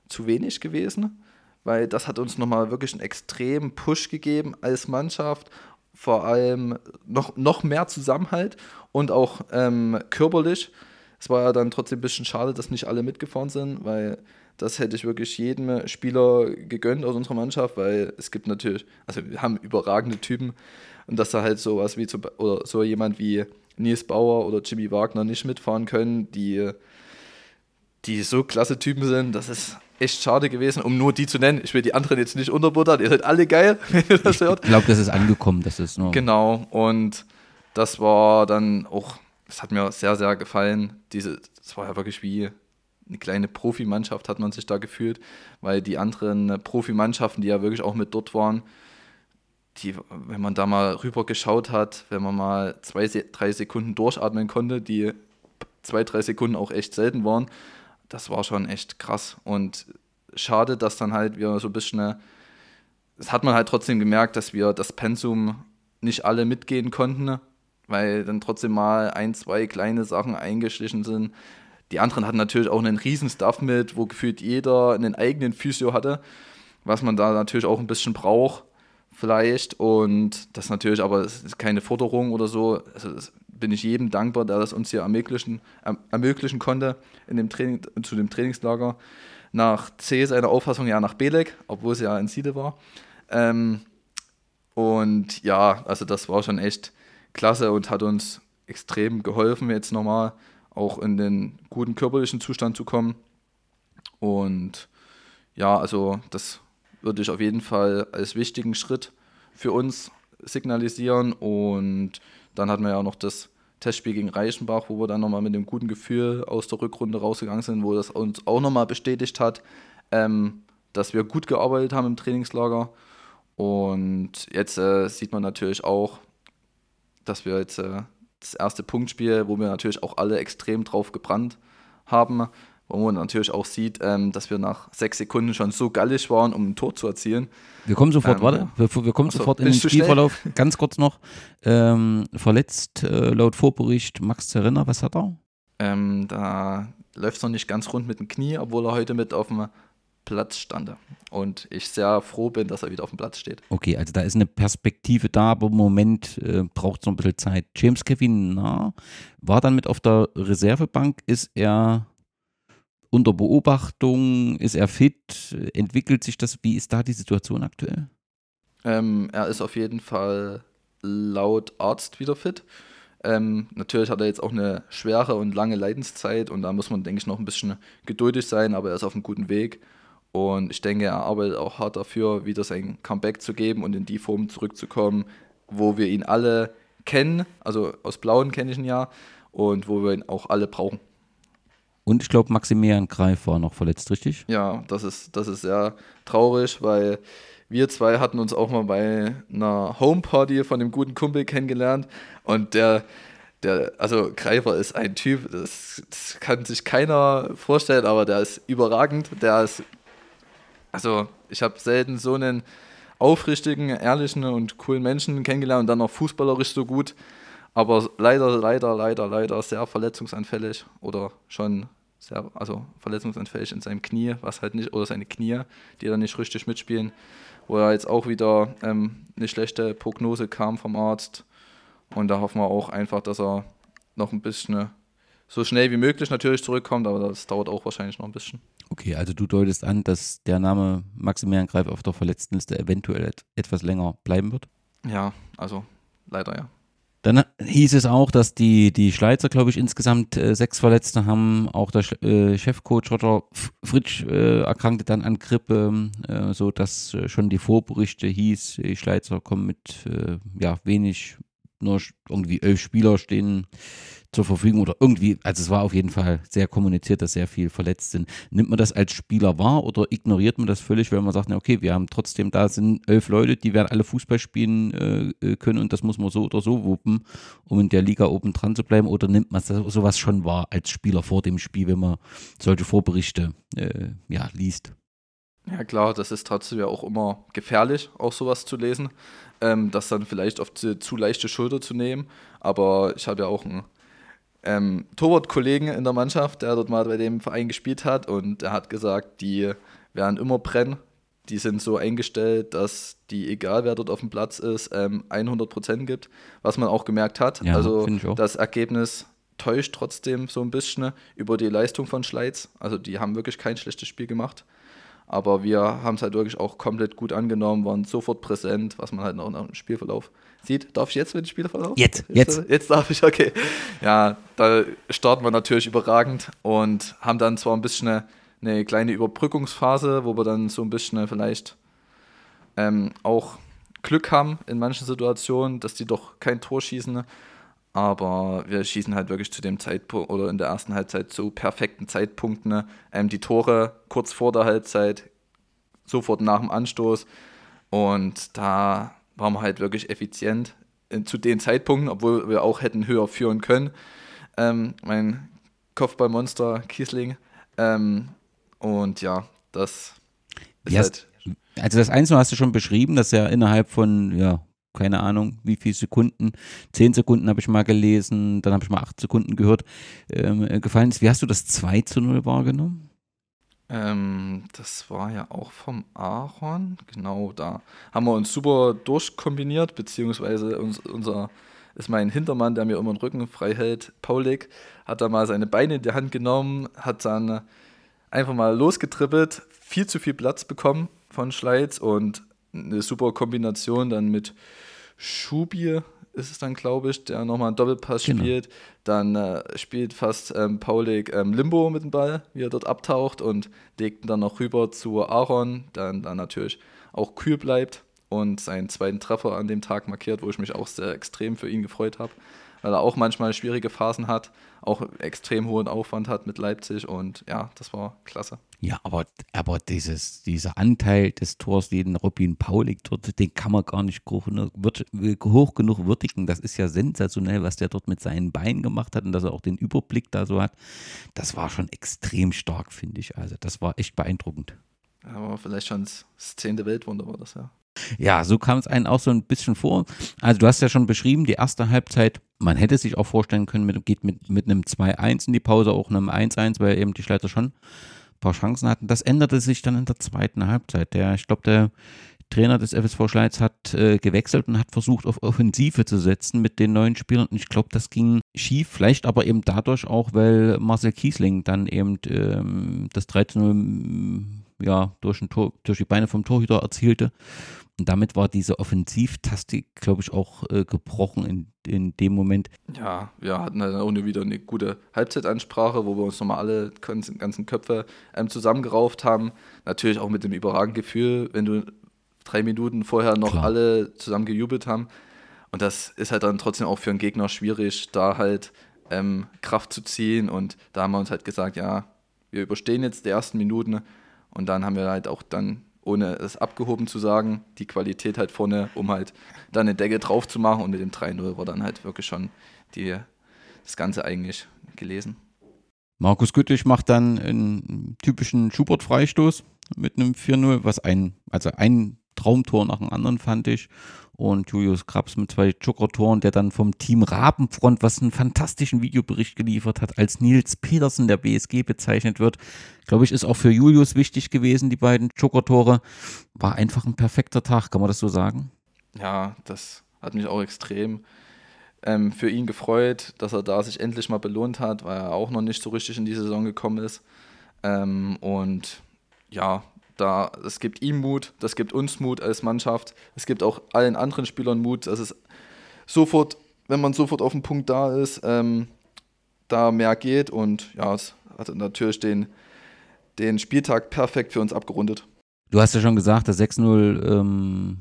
zu wenig gewesen, weil das hat uns nochmal wirklich einen extremen Push gegeben als Mannschaft, vor allem noch, noch mehr Zusammenhalt und auch ähm, körperlich. Es war ja dann trotzdem ein bisschen schade, dass nicht alle mitgefahren sind, weil das hätte ich wirklich jedem Spieler gegönnt aus unserer Mannschaft, weil es gibt natürlich, also wir haben überragende Typen und dass da halt sowas wie zum, oder so jemand wie Nils Bauer oder Jimmy Wagner nicht mitfahren können, die, die so klasse Typen sind, das ist echt schade gewesen, um nur die zu nennen. Ich will die anderen jetzt nicht unterbuttern, ihr seid alle geil, wenn ihr das hört. Ich glaube, das ist angekommen, das ist nur. Genau, und das war dann auch, das hat mir sehr, sehr gefallen. Diese, das war ja wirklich wie eine kleine Profimannschaft hat man sich da gefühlt, weil die anderen Profimannschaften, die ja wirklich auch mit dort waren, die, wenn man da mal rüber geschaut hat, wenn man mal zwei, drei Sekunden durchatmen konnte, die zwei, drei Sekunden auch echt selten waren, das war schon echt krass. Und schade, dass dann halt wir so ein bisschen, das hat man halt trotzdem gemerkt, dass wir das Pensum nicht alle mitgehen konnten, weil dann trotzdem mal ein, zwei kleine Sachen eingeschlichen sind. Die anderen hatten natürlich auch einen riesen Stuff mit, wo gefühlt jeder einen eigenen Physio hatte, was man da natürlich auch ein bisschen braucht vielleicht und das natürlich aber das ist keine Forderung oder so. Also bin ich jedem dankbar, der das uns hier ermöglichen, erm- ermöglichen konnte in dem Training, zu dem Trainingslager. Nach C seiner Auffassung ja nach Belek, obwohl es ja in Siede war. Ähm, und ja, also das war schon echt klasse und hat uns extrem geholfen, jetzt nochmal auch in den guten körperlichen Zustand zu kommen. Und ja, also das würde ich auf jeden Fall als wichtigen Schritt für uns signalisieren. Und dann hatten wir ja noch das Testspiel gegen Reichenbach, wo wir dann nochmal mit dem guten Gefühl aus der Rückrunde rausgegangen sind, wo das uns auch nochmal bestätigt hat, ähm, dass wir gut gearbeitet haben im Trainingslager. Und jetzt äh, sieht man natürlich auch, dass wir jetzt äh, das erste Punktspiel, wo wir natürlich auch alle extrem drauf gebrannt haben, wo man natürlich auch sieht, ähm, dass wir nach sechs Sekunden schon so gallig waren, um ein Tor zu erzielen. Wir kommen sofort, Ähm, warte, wir, wir kommen achso, sofort in den zu schnell? Spielverlauf. Ganz kurz noch. Ähm, verletzt äh, laut Vorbericht Max Zerrinner, was hat er? Ähm, da läuft es noch nicht ganz rund mit dem Knie, obwohl er heute mit auf dem Platz stand. Und ich sehr froh bin, dass er wieder auf dem Platz steht. Okay, also da ist eine Perspektive da, aber im Moment äh, braucht es noch ein bisschen Zeit. James Kevin na, war dann mit auf der Reservebank. Ist er unter Beobachtung? Ist er fit? Entwickelt sich das? Wie ist da die Situation aktuell? Ähm, er ist auf jeden Fall laut Arzt wieder fit. Ähm, natürlich hat er jetzt auch eine schwere und lange Leidenszeit und da muss man, denke ich, noch ein bisschen geduldig sein, aber er ist auf einem guten Weg. Und ich denke, er arbeitet auch hart dafür, wieder sein Comeback zu geben und in die Form zurückzukommen, wo wir ihn alle kennen. Also aus Blauen kenne ich ihn ja und wo wir ihn auch alle brauchen. Und ich glaube, Maximilian Greif war noch verletzt, richtig? Ja, das ist, das ist sehr traurig, weil wir zwei hatten uns auch mal bei einer Homeparty von dem guten Kumpel kennengelernt und der, der, also Greifer ist ein Typ, das, das kann sich keiner vorstellen, aber der ist überragend. Der ist, also ich habe selten so einen aufrichtigen, ehrlichen und coolen Menschen kennengelernt und dann noch fußballerisch so gut. Aber leider, leider, leider, leider sehr verletzungsanfällig oder schon sehr, also verletzungsanfällig in seinem Knie, was halt nicht, oder seine Knie, die dann nicht richtig mitspielen, wo er jetzt auch wieder ähm, eine schlechte Prognose kam vom Arzt. Und da hoffen wir auch einfach, dass er noch ein bisschen so schnell wie möglich natürlich zurückkommt, aber das dauert auch wahrscheinlich noch ein bisschen. Okay, also du deutest an, dass der Name Maximilian Greif auf der Verletztenliste eventuell et etwas länger bleiben wird? Ja, also leider ja. Dann hieß es auch, dass die, die Schleizer, glaube ich, insgesamt äh, sechs Verletzte haben. Auch der äh, Chefcoach Roger Fritsch äh, erkrankte dann an Grippe, äh, so dass äh, schon die Vorberichte hieß, die Schleizer kommen mit äh, ja, wenig, nur irgendwie elf Spieler stehen zur Verfügung oder irgendwie, also es war auf jeden Fall sehr kommuniziert, dass sehr viel verletzt sind. Nimmt man das als Spieler wahr oder ignoriert man das völlig, weil man sagt, na okay, wir haben trotzdem, da sind elf Leute, die werden alle Fußball spielen äh, äh, können und das muss man so oder so wuppen, um in der Liga oben dran zu bleiben oder nimmt man sowas schon wahr als Spieler vor dem Spiel, wenn man solche Vorberichte äh, ja, liest? Ja klar, das ist trotzdem ja auch immer gefährlich, auch sowas zu lesen, ähm, das dann vielleicht auf zu leichte Schulter zu nehmen. Aber ich habe ja auch einen ähm, Torwart-Kollegen in der Mannschaft, der dort mal bei dem Verein gespielt hat und er hat gesagt, die werden immer brennen. Die sind so eingestellt, dass die, egal wer dort auf dem Platz ist, ähm, 100% gibt, was man auch gemerkt hat. Ja, also das Ergebnis täuscht trotzdem so ein bisschen über die Leistung von Schleiz. Also die haben wirklich kein schlechtes Spiel gemacht. Aber wir haben es halt wirklich auch komplett gut angenommen, waren sofort präsent, was man halt noch im Spielverlauf sieht. Darf ich jetzt mit dem Spielverlauf? Jetzt, jetzt. Jetzt, jetzt darf ich, okay. Ja, da starten wir natürlich überragend und haben dann zwar ein bisschen eine, eine kleine Überbrückungsphase, wo wir dann so ein bisschen vielleicht ähm, auch Glück haben in manchen Situationen, dass die doch kein Tor schießen. Aber wir schießen halt wirklich zu dem Zeitpunkt oder in der ersten Halbzeit zu perfekten Zeitpunkten. Ähm, die Tore kurz vor der Halbzeit, sofort nach dem Anstoß. Und da waren wir halt wirklich effizient zu den Zeitpunkten, obwohl wir auch hätten höher führen können. Ähm, mein Kopfballmonster Kiesling. Ähm, und ja, das ist halt. Also das Einzelne hast du schon beschrieben, dass er innerhalb von ja, keine Ahnung, wie viele Sekunden, zehn Sekunden habe ich mal gelesen, dann habe ich mal acht Sekunden gehört, ähm, äh, gefallen ist. Wie hast du das 2 zu 0 wahrgenommen? Ähm, das war ja auch vom Aaron, genau da. Haben wir uns super durchkombiniert, beziehungsweise uns, unser, ist mein Hintermann, der mir immer den Rücken frei hält, Paulik, hat da mal seine Beine in die Hand genommen, hat dann einfach mal losgetrippelt, viel zu viel Platz bekommen von Schleiz und eine super Kombination dann mit Schubier ist es dann, glaube ich, der nochmal einen Doppelpass genau. spielt. Dann äh, spielt fast ähm, Paulik ähm, Limbo mit dem Ball, wie er dort abtaucht und legt ihn dann noch rüber zu Aaron, der dann natürlich auch kühl bleibt und seinen zweiten Treffer an dem Tag markiert, wo ich mich auch sehr extrem für ihn gefreut habe weil er auch manchmal schwierige Phasen hat, auch extrem hohen Aufwand hat mit Leipzig und ja, das war klasse. Ja, aber, aber dieses, dieser Anteil des Tors, den Robin Paulik dort, den kann man gar nicht hoch, hoch genug würdigen. Das ist ja sensationell, was der dort mit seinen Beinen gemacht hat und dass er auch den Überblick da so hat. Das war schon extrem stark, finde ich. Also das war echt beeindruckend. Aber vielleicht schon das zehnte Weltwunder war das, ja. Ja, so kam es einem auch so ein bisschen vor. Also du hast ja schon beschrieben, die erste Halbzeit, man hätte sich auch vorstellen können, mit, geht mit, mit einem 2-1 in die Pause, auch einem 1-1, weil eben die Schleiter schon ein paar Chancen hatten. Das änderte sich dann in der zweiten Halbzeit. Der, ich glaube, der Trainer des FSV Schleiz hat äh, gewechselt und hat versucht, auf Offensive zu setzen mit den neuen Spielern. Und ich glaube, das ging schief, vielleicht aber eben dadurch auch, weil Marcel Kiesling dann eben ähm, das 13-0 ja, durch, durch die Beine vom Torhüter erzielte. Und damit war diese Offensivtastik, glaube ich, auch äh, gebrochen in, in dem Moment. Ja, wir hatten dann auch wieder eine gute Halbzeitansprache, wo wir uns nochmal alle ganzen Köpfe ähm, zusammengerauft haben. Natürlich auch mit dem überragenden Gefühl, wenn du drei Minuten vorher noch Klar. alle zusammen gejubelt haben. Und das ist halt dann trotzdem auch für einen Gegner schwierig, da halt ähm, Kraft zu ziehen. Und da haben wir uns halt gesagt, ja, wir überstehen jetzt die ersten Minuten und dann haben wir halt auch dann ohne es abgehoben zu sagen, die Qualität halt vorne, um halt dann eine Decke drauf zu machen und mit dem 3-0 war dann halt wirklich schon die, das Ganze eigentlich gelesen. Markus Güttich macht dann einen typischen Schubert-Freistoß mit einem 4-0, was ein, also ein Traumtor nach dem anderen fand ich und Julius Krabs mit zwei Joker-Toren, der dann vom Team Rabenfront, was einen fantastischen Videobericht geliefert hat, als Nils Petersen der BSG bezeichnet wird. Glaube ich, ist auch für Julius wichtig gewesen, die beiden Joker-Tore. War einfach ein perfekter Tag, kann man das so sagen? Ja, das hat mich auch extrem ähm, für ihn gefreut, dass er da sich endlich mal belohnt hat, weil er auch noch nicht so richtig in die Saison gekommen ist. Ähm, und ja, da, es gibt ihm Mut, das gibt uns Mut als Mannschaft, es gibt auch allen anderen Spielern Mut, dass es sofort, wenn man sofort auf dem Punkt da ist, ähm, da mehr geht und ja, es hat natürlich den, den Spieltag perfekt für uns abgerundet. Du hast ja schon gesagt, das 6-0 ähm,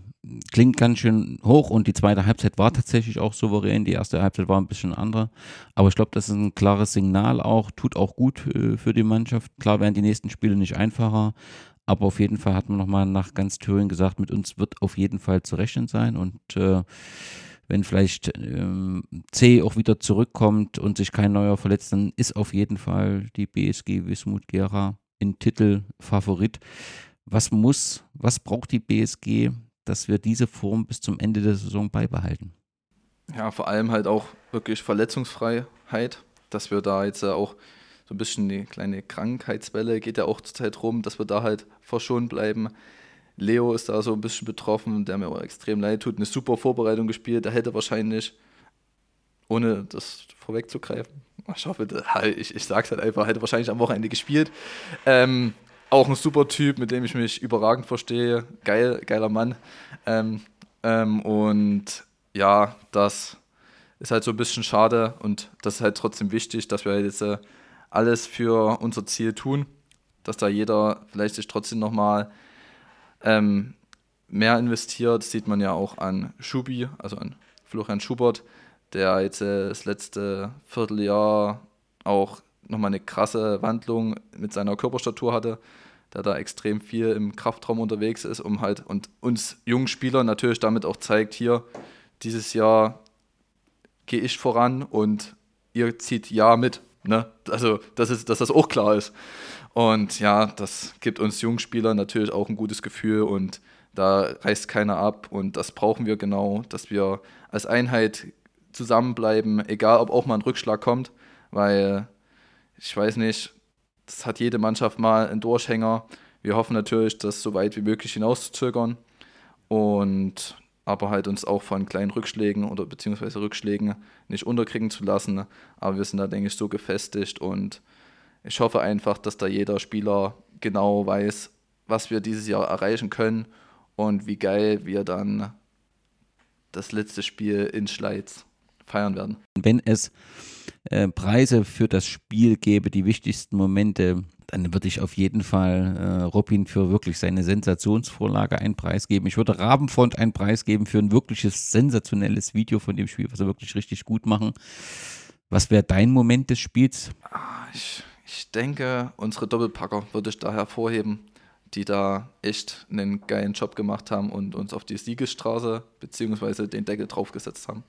klingt ganz schön hoch und die zweite Halbzeit war tatsächlich auch souverän. Die erste Halbzeit war ein bisschen andere. Aber ich glaube, das ist ein klares Signal auch, tut auch gut äh, für die Mannschaft. Klar werden die nächsten Spiele nicht einfacher, aber auf jeden Fall hat man nochmal nach ganz Thüringen gesagt, mit uns wird auf jeden Fall zu rechnen sein. Und äh, wenn vielleicht ähm, C auch wieder zurückkommt und sich kein neuer verletzt, dann ist auf jeden Fall die BSG Wismut Gera in Titel Favorit. Was muss, was braucht die BSG, dass wir diese Form bis zum Ende der Saison beibehalten? Ja, vor allem halt auch wirklich Verletzungsfreiheit, dass wir da jetzt auch so ein bisschen die kleine Krankheitswelle geht ja auch zurzeit rum, dass wir da halt verschont bleiben. Leo ist da so ein bisschen betroffen, der mir aber extrem leid tut. Eine super Vorbereitung gespielt. Der hätte wahrscheinlich, ohne das vorwegzugreifen, ich hoffe, ich, ich sag's halt einfach, hätte wahrscheinlich am Wochenende gespielt. Ähm, auch ein super Typ, mit dem ich mich überragend verstehe. Geil, geiler Mann. Ähm, ähm, und ja, das ist halt so ein bisschen schade und das ist halt trotzdem wichtig, dass wir jetzt äh, alles für unser Ziel tun, dass da jeder vielleicht sich trotzdem nochmal ähm, mehr investiert. Sieht man ja auch an Schubi, also an Florian Schubert, der jetzt äh, das letzte Vierteljahr auch nochmal eine krasse Wandlung mit seiner Körperstatur hatte, der da extrem viel im Kraftraum unterwegs ist, um halt und uns jungen Spielern natürlich damit auch zeigt, hier, dieses Jahr gehe ich voran und ihr zieht ja mit. Ne? Also, das ist, dass das auch klar ist. Und ja, das gibt uns Jungspielern natürlich auch ein gutes Gefühl und da reißt keiner ab und das brauchen wir genau, dass wir als Einheit zusammenbleiben, egal ob auch mal ein Rückschlag kommt, weil ich weiß nicht, das hat jede Mannschaft mal einen Durchhänger. Wir hoffen natürlich, das so weit wie möglich hinauszuzögern und aber halt uns auch von kleinen Rückschlägen oder beziehungsweise Rückschlägen nicht unterkriegen zu lassen. Aber wir sind da, denke ich, so gefestigt und ich hoffe einfach, dass da jeder Spieler genau weiß, was wir dieses Jahr erreichen können und wie geil wir dann das letzte Spiel in Schleiz feiern werden. Wenn es äh, Preise für das Spiel gäbe, die wichtigsten Momente dann würde ich auf jeden Fall äh, Robin für wirklich seine Sensationsvorlage einen Preis geben. Ich würde Rabenfront einen Preis geben für ein wirkliches sensationelles Video von dem Spiel, was er wirklich richtig gut machen. Was wäre dein Moment des Spiels? Ah, ich, ich denke, unsere Doppelpacker würde ich da hervorheben, die da echt einen geilen Job gemacht haben und uns auf die Siegesstraße bzw. den Deckel draufgesetzt haben.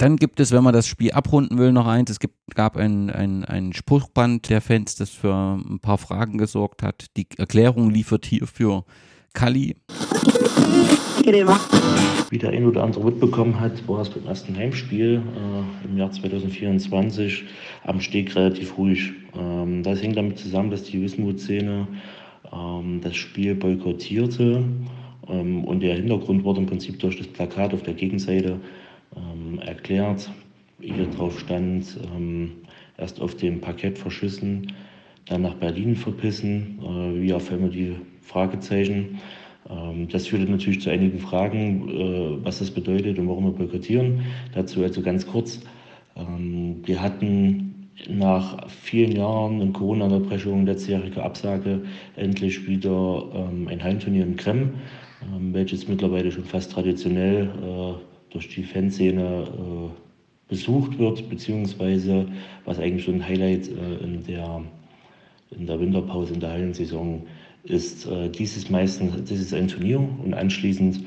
Dann gibt es, wenn man das Spiel abrunden will, noch eins. Es gibt, gab ein, ein, ein Spruchband der Fans, das für ein paar Fragen gesorgt hat. Die Erklärung liefert hier für Kali. Wie der ein oder andere mitbekommen hat, war es beim ersten Heimspiel äh, im Jahr 2024 am Steg relativ ruhig. Ähm, das hängt damit zusammen, dass die Wismut-Szene ähm, das Spiel boykottierte. Ähm, und der Hintergrund wurde im Prinzip durch das Plakat auf der Gegenseite ähm, erklärt. Hier drauf stand, ähm, erst auf dem Parkett verschissen, dann nach Berlin verpissen. Äh, einmal die Fragezeichen. Ähm, das führte natürlich zu einigen Fragen, äh, was das bedeutet und warum wir boykottieren. Dazu also ganz kurz. Ähm, wir hatten nach vielen Jahren in Corona-Unterbrechung, letztjährige Absage, endlich wieder ähm, ein Heimturnier in Krem, welches mittlerweile schon fast traditionell äh, durch die Fanszene äh, besucht wird, beziehungsweise was eigentlich so ein Highlight in der, in der Winterpause, in der Hallensaison ist äh, dieses meistens, das ist ein Turnier und anschließend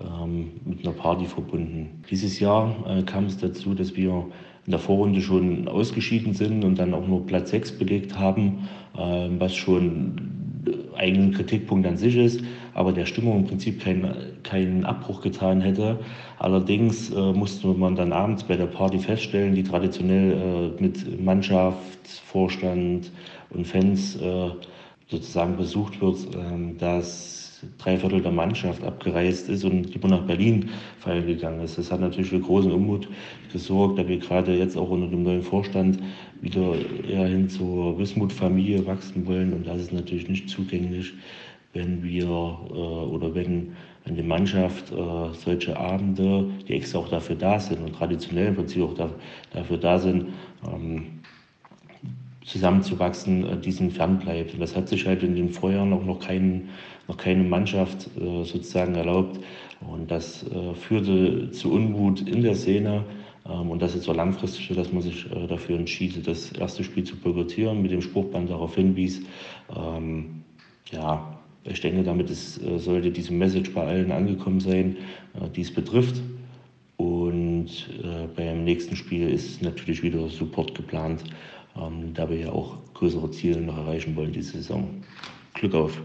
ähm, mit einer Party verbunden. Dieses Jahr äh, kam es dazu, dass wir in der Vorrunde schon ausgeschieden sind und dann auch nur Platz 6 belegt haben, äh, was schon ein Kritikpunkt an sich ist, aber der Stimmung im Prinzip keinen kein Abbruch getan hätte. Allerdings äh, musste man dann abends bei der Party feststellen, die traditionell äh, mit Mannschaft, Vorstand und Fans äh, sozusagen besucht wird, ähm, dass drei Viertel der Mannschaft abgereist ist und lieber nach Berlin feiern gegangen ist. Das hat natürlich für großen Unmut gesorgt, da wir gerade jetzt auch unter dem neuen Vorstand wieder eher hin zur Wismut-Familie wachsen wollen und das ist natürlich nicht zugänglich, wenn wir äh, oder wenn, die Mannschaft äh, solche Abende, die extra auch dafür da sind und traditionell im Prinzip auch da, dafür da sind, ähm, zusammenzuwachsen, äh, diesen fernbleibt. Und das hat sich halt in den Vorjahren auch noch, kein, noch keine Mannschaft äh, sozusagen erlaubt. Und das äh, führte zu Unmut in der Szene. Ähm, und das ist so langfristig, dass man sich dafür entschied, das erste Spiel zu boykottieren, mit dem Spruchband darauf hinwies. Ähm, ja, ich denke, damit ist, sollte diese Message bei allen angekommen sein, die es betrifft. Und äh, beim nächsten Spiel ist natürlich wieder Support geplant ähm, da wir ja auch größere Ziele noch erreichen wollen diese Saison. Glück auf.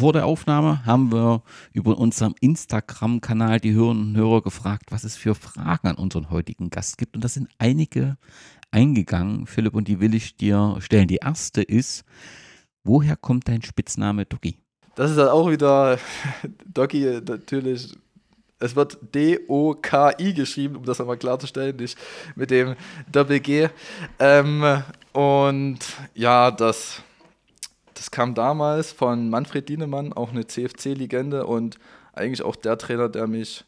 Vor der Aufnahme haben wir über unserem Instagram-Kanal die Hörerinnen und Hörer gefragt, was es für Fragen an unseren heutigen Gast gibt. Und da sind einige eingegangen, Philipp, und die will ich dir stellen. Die erste ist, woher kommt dein Spitzname Doggy? Das ist halt auch wieder Doggy natürlich es wird D-O-K-I geschrieben, um das nochmal klarzustellen, nicht mit dem Doppel-G. Ähm, und ja, das, das kam damals von Manfred Dienemann, auch eine CFC-Legende und eigentlich auch der Trainer, der mich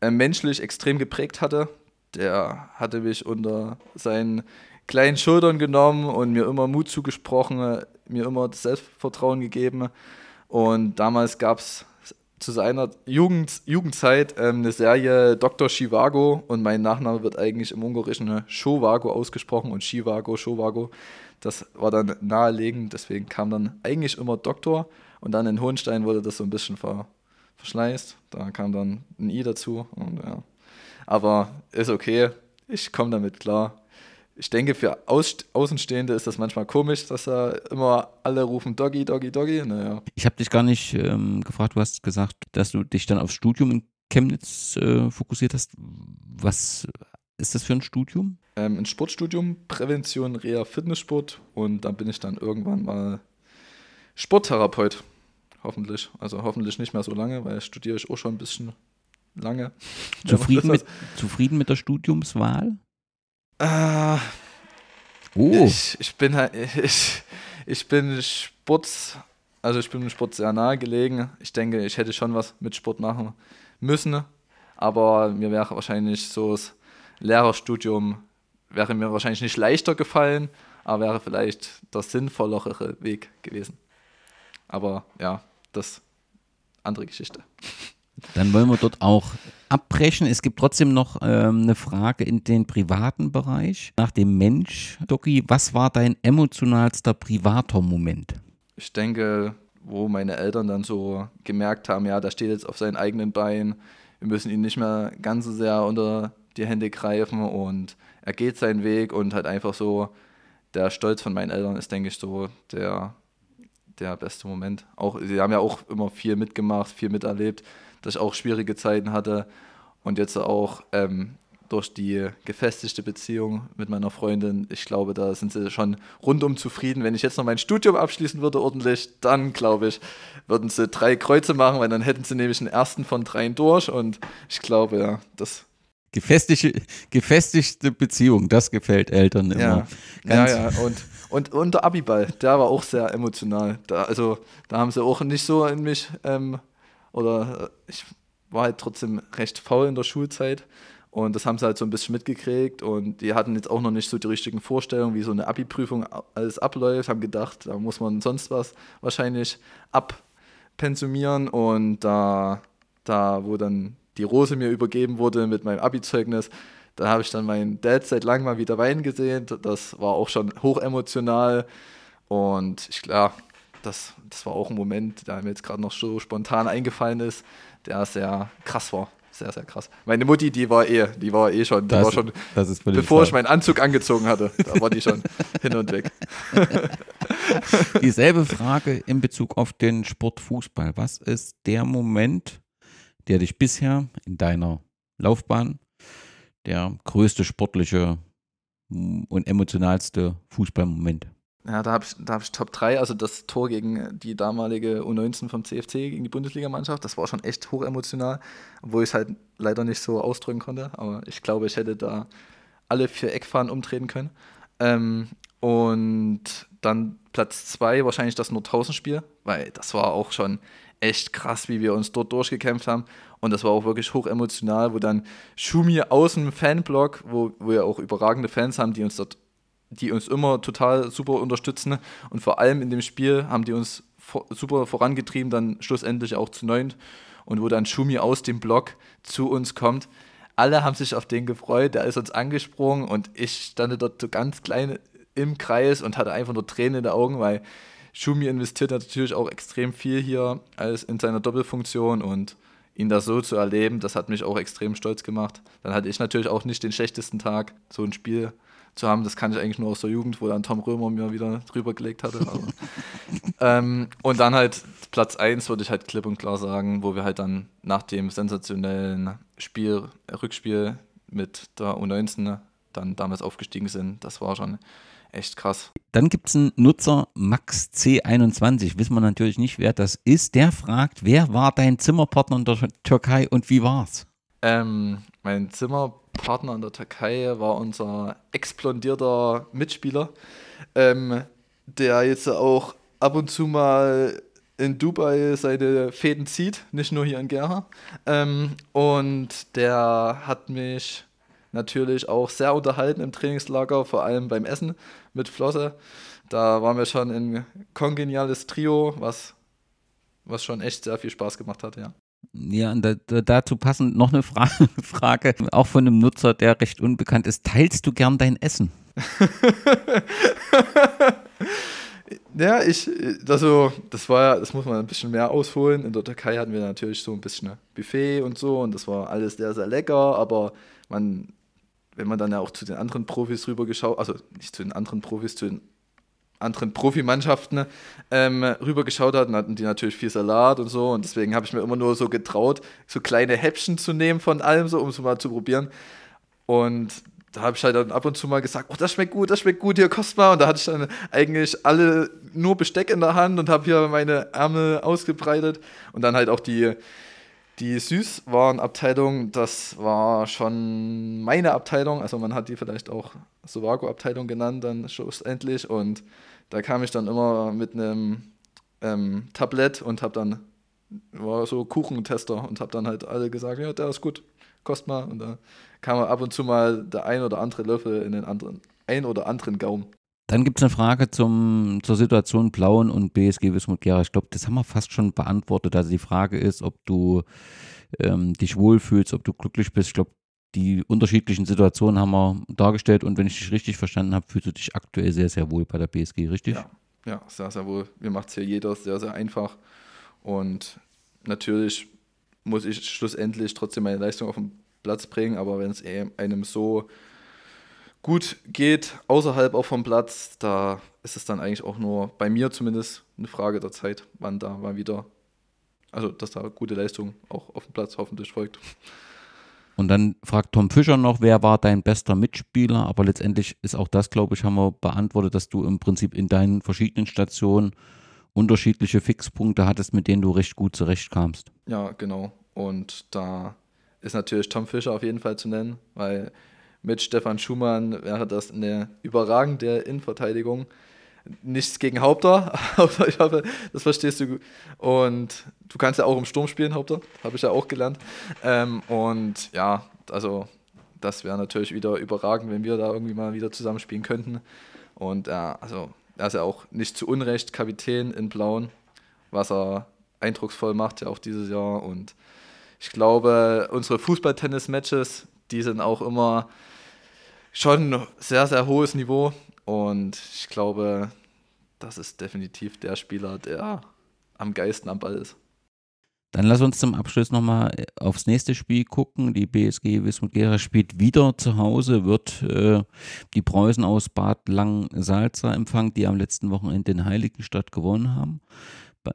äh, menschlich extrem geprägt hatte. Der hatte mich unter seinen kleinen Schultern genommen und mir immer Mut zugesprochen, mir immer das Selbstvertrauen gegeben. Und damals gab es zu seiner Jugend, Jugendzeit ähm, eine Serie Dr. Shivago und mein Nachname wird eigentlich im Ungarischen Shovago ausgesprochen und Shivago, Shovago. Das war dann naheliegend, deswegen kam dann eigentlich immer Doktor und dann in Hohenstein wurde das so ein bisschen ver, verschleißt. Da kam dann ein I dazu und ja. Aber ist okay, ich komme damit klar ich denke, für Außenstehende ist das manchmal komisch, dass da immer alle rufen Doggy, Doggy, Doggy. Naja. Ich habe dich gar nicht ähm, gefragt, du hast gesagt, dass du dich dann aufs Studium in Chemnitz äh, fokussiert hast. Was ist das für ein Studium? Ähm, ein Sportstudium, Prävention, Reha, Fitnesssport und dann bin ich dann irgendwann mal Sporttherapeut. Hoffentlich. Also hoffentlich nicht mehr so lange, weil studiere ich auch schon ein bisschen lange. Zufrieden, mit, zufrieden mit der Studiumswahl? Äh, oh. Ich, ich bin halt, ich, ich bin Sport, also ich bin dem Sport sehr nahe gelegen. Ich denke, ich hätte schon was mit Sport machen müssen, aber mir wäre wahrscheinlich so das Lehrerstudium wäre mir wahrscheinlich nicht leichter gefallen, aber wäre vielleicht der sinnvollere Weg gewesen. Aber ja, das andere Geschichte. Dann wollen wir dort auch abbrechen. Es gibt trotzdem noch ähm, eine Frage in den privaten Bereich. Nach dem Mensch, Doki, was war dein emotionalster privater Moment? Ich denke, wo meine Eltern dann so gemerkt haben, ja, da steht jetzt auf seinen eigenen Beinen, wir müssen ihn nicht mehr ganz so sehr unter die Hände greifen und er geht seinen Weg und halt einfach so, der Stolz von meinen Eltern ist, denke ich, so der, der beste Moment. Auch, sie haben ja auch immer viel mitgemacht, viel miterlebt dass ich auch schwierige Zeiten hatte und jetzt auch ähm, durch die gefestigte Beziehung mit meiner Freundin, ich glaube, da sind sie schon rundum zufrieden. Wenn ich jetzt noch mein Studium abschließen würde ordentlich, dann glaube ich, würden sie drei Kreuze machen, weil dann hätten sie nämlich einen ersten von dreien durch und ich glaube, ja, das Gefestigte, gefestigte Beziehung, das gefällt Eltern immer. Ja, Ganz ja, ja. Und, und, und der Abiball, der war auch sehr emotional. Da, also da haben sie auch nicht so in mich, ähm, oder äh, ich war halt trotzdem recht faul in der Schulzeit. Und das haben sie halt so ein bisschen mitgekriegt und die hatten jetzt auch noch nicht so die richtigen Vorstellungen, wie so eine Abi-Prüfung alles abläuft, haben gedacht, da muss man sonst was wahrscheinlich abpensumieren und da, da wo dann die Rose mir übergeben wurde mit meinem Abi-Zeugnis, da habe ich dann meinen Dad seit langem mal wieder weinen gesehen. Das war auch schon hochemotional. Und ich klar, das, das war auch ein Moment, der mir jetzt gerade noch so spontan eingefallen ist, der sehr krass war. Sehr, sehr krass. Meine Mutti, die war eh, die war eh schon, die Das- war schon, bevor klar. ich meinen Anzug angezogen hatte, da war die schon hin und weg. Dieselbe Frage in Bezug auf den Sport Fußball. Was ist der Moment, der dich bisher in deiner Laufbahn der größte sportliche mm, und emotionalste Fußballmoment? Ja, da habe ich, hab ich Top 3, also das Tor gegen die damalige U19 vom CFC, gegen die Bundesligamannschaft, das war schon echt hochemotional, obwohl ich es halt leider nicht so ausdrücken konnte, aber ich glaube, ich hätte da alle vier Eckfahnen umtreten können. Ähm, und dann Platz 2, wahrscheinlich das Nordhausen-Spiel, weil das war auch schon echt krass, wie wir uns dort durchgekämpft haben. Und das war auch wirklich hochemotional, wo dann Schumi aus dem Fanblock, wo wo wir auch überragende Fans haben, die uns dort die uns immer total super unterstützen. Und vor allem in dem Spiel haben die uns vor, super vorangetrieben, dann schlussendlich auch zu neunt. Und wo dann Schumi aus dem Block zu uns kommt. Alle haben sich auf den gefreut, der ist uns angesprungen und ich stand dort so ganz klein im Kreis und hatte einfach nur Tränen in den Augen, weil Schumi investiert natürlich auch extrem viel hier als in seiner Doppelfunktion und ihn da so zu erleben, das hat mich auch extrem stolz gemacht. Dann hatte ich natürlich auch nicht den schlechtesten Tag, so ein Spiel zu haben. Das kann ich eigentlich nur aus der Jugend, wo dann Tom Römer mir wieder drüber gelegt hatte. Ähm, und dann halt Platz 1 würde ich halt klipp und klar sagen, wo wir halt dann nach dem sensationellen Spiel, Rückspiel mit der U19 dann damals aufgestiegen sind. Das war schon echt krass. Dann gibt es einen Nutzer Max C21, wissen wir natürlich nicht, wer das ist. Der fragt, wer war dein Zimmerpartner in der Türkei und wie war's? Ähm, mein Zimmerpartner in der Türkei war unser explodierter Mitspieler, ähm, der jetzt auch ab und zu mal in Dubai seine Fäden zieht, nicht nur hier in Gerha. Ähm, und der hat mich natürlich auch sehr unterhalten im Trainingslager, vor allem beim Essen mit Flosse. Da waren wir schon ein kongeniales Trio, was, was schon echt sehr viel Spaß gemacht hat, ja. Ja, und da, da, dazu passend noch eine Fra Frage, auch von einem Nutzer, der recht unbekannt ist. Teilst du gern dein Essen? Ja, ich, also, das war ja, das muss man ein bisschen mehr ausholen. In der Türkei hatten wir natürlich so ein bisschen Buffet und so und das war alles sehr, sehr lecker, aber man, wenn man dann ja auch zu den anderen Profis rübergeschaut, also nicht zu den anderen Profis, zu den anderen Profimannschaften ähm, rübergeschaut hat, dann hatten die natürlich viel Salat und so und deswegen habe ich mir immer nur so getraut, so kleine Häppchen zu nehmen von allem, so um es mal zu probieren. Und da habe ich halt dann ab und zu mal gesagt, oh, das schmeckt gut, das schmeckt gut, hier kost mal. Und da hatte ich dann eigentlich alle nur Besteck in der Hand und habe hier meine Ärmel ausgebreitet. Und dann halt auch die, die Süßwarenabteilung, das war schon meine Abteilung. Also man hat die vielleicht auch Sovago-Abteilung genannt dann schlussendlich. Und da kam ich dann immer mit einem ähm, Tablett und habe dann, war so Kuchentester und habe dann halt alle gesagt, ja, der ist gut, kost mal. Und da kam ab und zu mal der ein oder andere Löffel in den anderen, ein oder anderen Gaumen. Dann gibt es eine Frage zum, zur Situation Blauen und BSG Wismut Gera. Ich glaube, das haben wir fast schon beantwortet. Also die Frage ist, ob du ähm, dich wohlfühlst, ob du glücklich bist. Ich glaube, die unterschiedlichen Situationen haben wir dargestellt und wenn ich dich richtig verstanden habe, fühlst du dich aktuell sehr, sehr wohl bei der BSG, richtig? Ja, ja sehr, sehr wohl. Mir macht es hier jeder sehr, sehr einfach. Und natürlich muss ich schlussendlich trotzdem meine Leistung auf den Platz bringen, aber wenn es einem so gut geht, außerhalb auch vom Platz, da ist es dann eigentlich auch nur bei mir zumindest eine Frage der Zeit, wann da mal wieder, also dass da gute Leistung auch auf dem Platz hoffentlich folgt. Und dann fragt Tom Fischer noch, wer war dein bester Mitspieler? Aber letztendlich ist auch das, glaube ich, haben wir beantwortet, dass du im Prinzip in deinen verschiedenen Stationen unterschiedliche Fixpunkte hattest, mit denen du recht gut zurechtkamst. Ja, genau. Und da ist natürlich Tom Fischer auf jeden Fall zu nennen, weil mit Stefan Schumann wäre das eine überragende Innenverteidigung. Nichts gegen Haupter, aber ich hoffe, das verstehst du. Und du kannst ja auch im Sturm spielen, Haupter, habe ich ja auch gelernt. Ähm, und ja, also das wäre natürlich wieder überragend, wenn wir da irgendwie mal wieder zusammenspielen könnten. Und ja, also er ist ja auch nicht zu Unrecht Kapitän in Blauen, was er eindrucksvoll macht ja auch dieses Jahr. Und ich glaube, unsere Fußball-Tennis-Matches, die sind auch immer schon sehr, sehr hohes Niveau. Und ich glaube, das ist definitiv der Spieler, der am geisten am Ball ist. Dann lass uns zum Abschluss nochmal äh, aufs nächste Spiel gucken. Die BSG Wismut Gera spielt wieder zu Hause, wird äh, die Preußen aus Bad Lang-Salza empfangen, die am letzten Wochenende in Heiligenstadt gewonnen haben.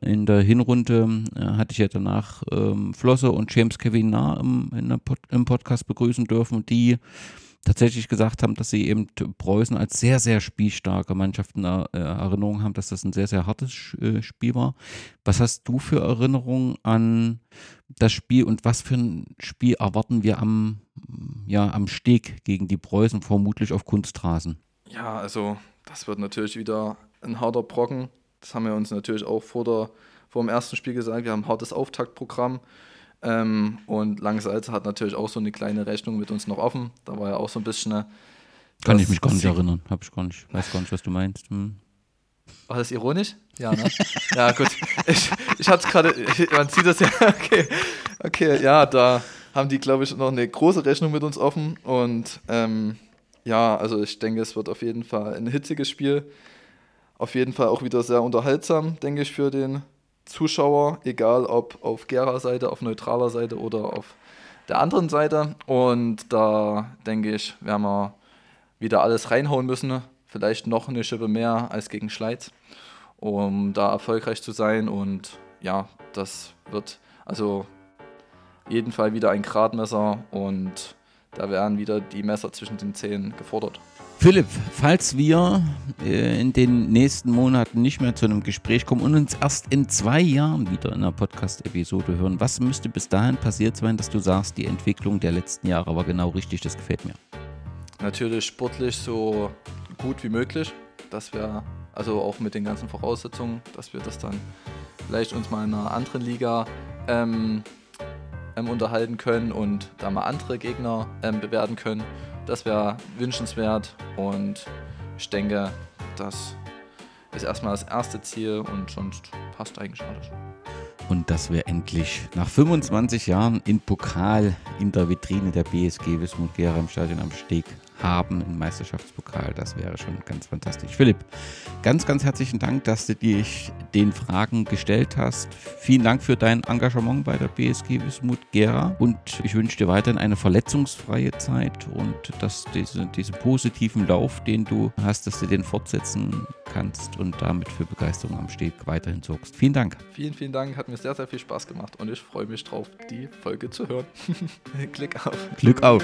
In der Hinrunde äh, hatte ich ja danach ähm, Flosse und James Kevin Nah im, Pod im Podcast begrüßen dürfen, die tatsächlich gesagt haben, dass sie eben Preußen als sehr, sehr spielstarke Mannschaft in äh, Erinnerung haben, dass das ein sehr, sehr hartes äh, Spiel war. Was hast du für Erinnerungen an das Spiel und was für ein Spiel erwarten wir am, ja, am Steg gegen die Preußen, vermutlich auf Kunstrasen? Ja, also das wird natürlich wieder ein harter Brocken. Das haben wir uns natürlich auch vor, der, vor dem ersten Spiel gesagt. Wir haben ein hartes Auftaktprogramm. Ähm, und Langsalze hat natürlich auch so eine kleine Rechnung mit uns noch offen. Da war ja auch so ein bisschen. Eine, Kann ich mich gar nicht erinnern. Hab ich gar nicht. Weiß gar nicht, was du meinst. Hm. War das ironisch? Ja, ne? ja, gut. Ich, ich hatte es gerade, man sieht das ja, okay. Okay, ja, da haben die, glaube ich, noch eine große Rechnung mit uns offen. Und ähm, ja, also ich denke, es wird auf jeden Fall ein hitziges Spiel. Auf jeden Fall auch wieder sehr unterhaltsam, denke ich, für den Zuschauer, egal ob auf Gera-Seite, auf neutraler Seite oder auf der anderen Seite. Und da denke ich, werden wir wieder alles reinhauen müssen. Vielleicht noch eine Schippe mehr als gegen Schleiz, um da erfolgreich zu sein. Und ja, das wird also jeden Fall wieder ein Gradmesser und da werden wieder die Messer zwischen den Zähnen gefordert. Philipp, falls wir äh, in den nächsten Monaten nicht mehr zu einem Gespräch kommen und uns erst in zwei Jahren wieder in einer Podcast-Episode hören, was müsste bis dahin passiert sein, dass du sagst, die Entwicklung der letzten Jahre war genau richtig, das gefällt mir? Natürlich sportlich so gut wie möglich, dass wir, also auch mit den ganzen Voraussetzungen, dass wir das dann vielleicht uns mal in einer anderen Liga ähm, ähm, unterhalten können und da mal andere Gegner ähm, bewerten können. Das wäre wünschenswert und ich denke, das ist erstmal das erste Ziel und sonst passt eigentlich alles. Und dass wir endlich nach 25 Jahren in Pokal in der Vitrine der BSG Wismut Gera im Stadion am Steg haben im Meisterschaftspokal. Das wäre schon ganz fantastisch. Philipp, ganz, ganz herzlichen Dank, dass du dich den Fragen gestellt hast. Vielen Dank für dein Engagement bei der BSG Wismut Gera und ich wünsche dir weiterhin eine verletzungsfreie Zeit und dass diese, diesen positiven Lauf, den du hast, dass du den fortsetzen kannst und damit für Begeisterung am Steg weiterhin sorgst. Vielen Dank. Vielen, vielen Dank. Hat mir sehr, sehr viel Spaß gemacht und ich freue mich drauf, die Folge zu hören. Glück auf. Glück auf.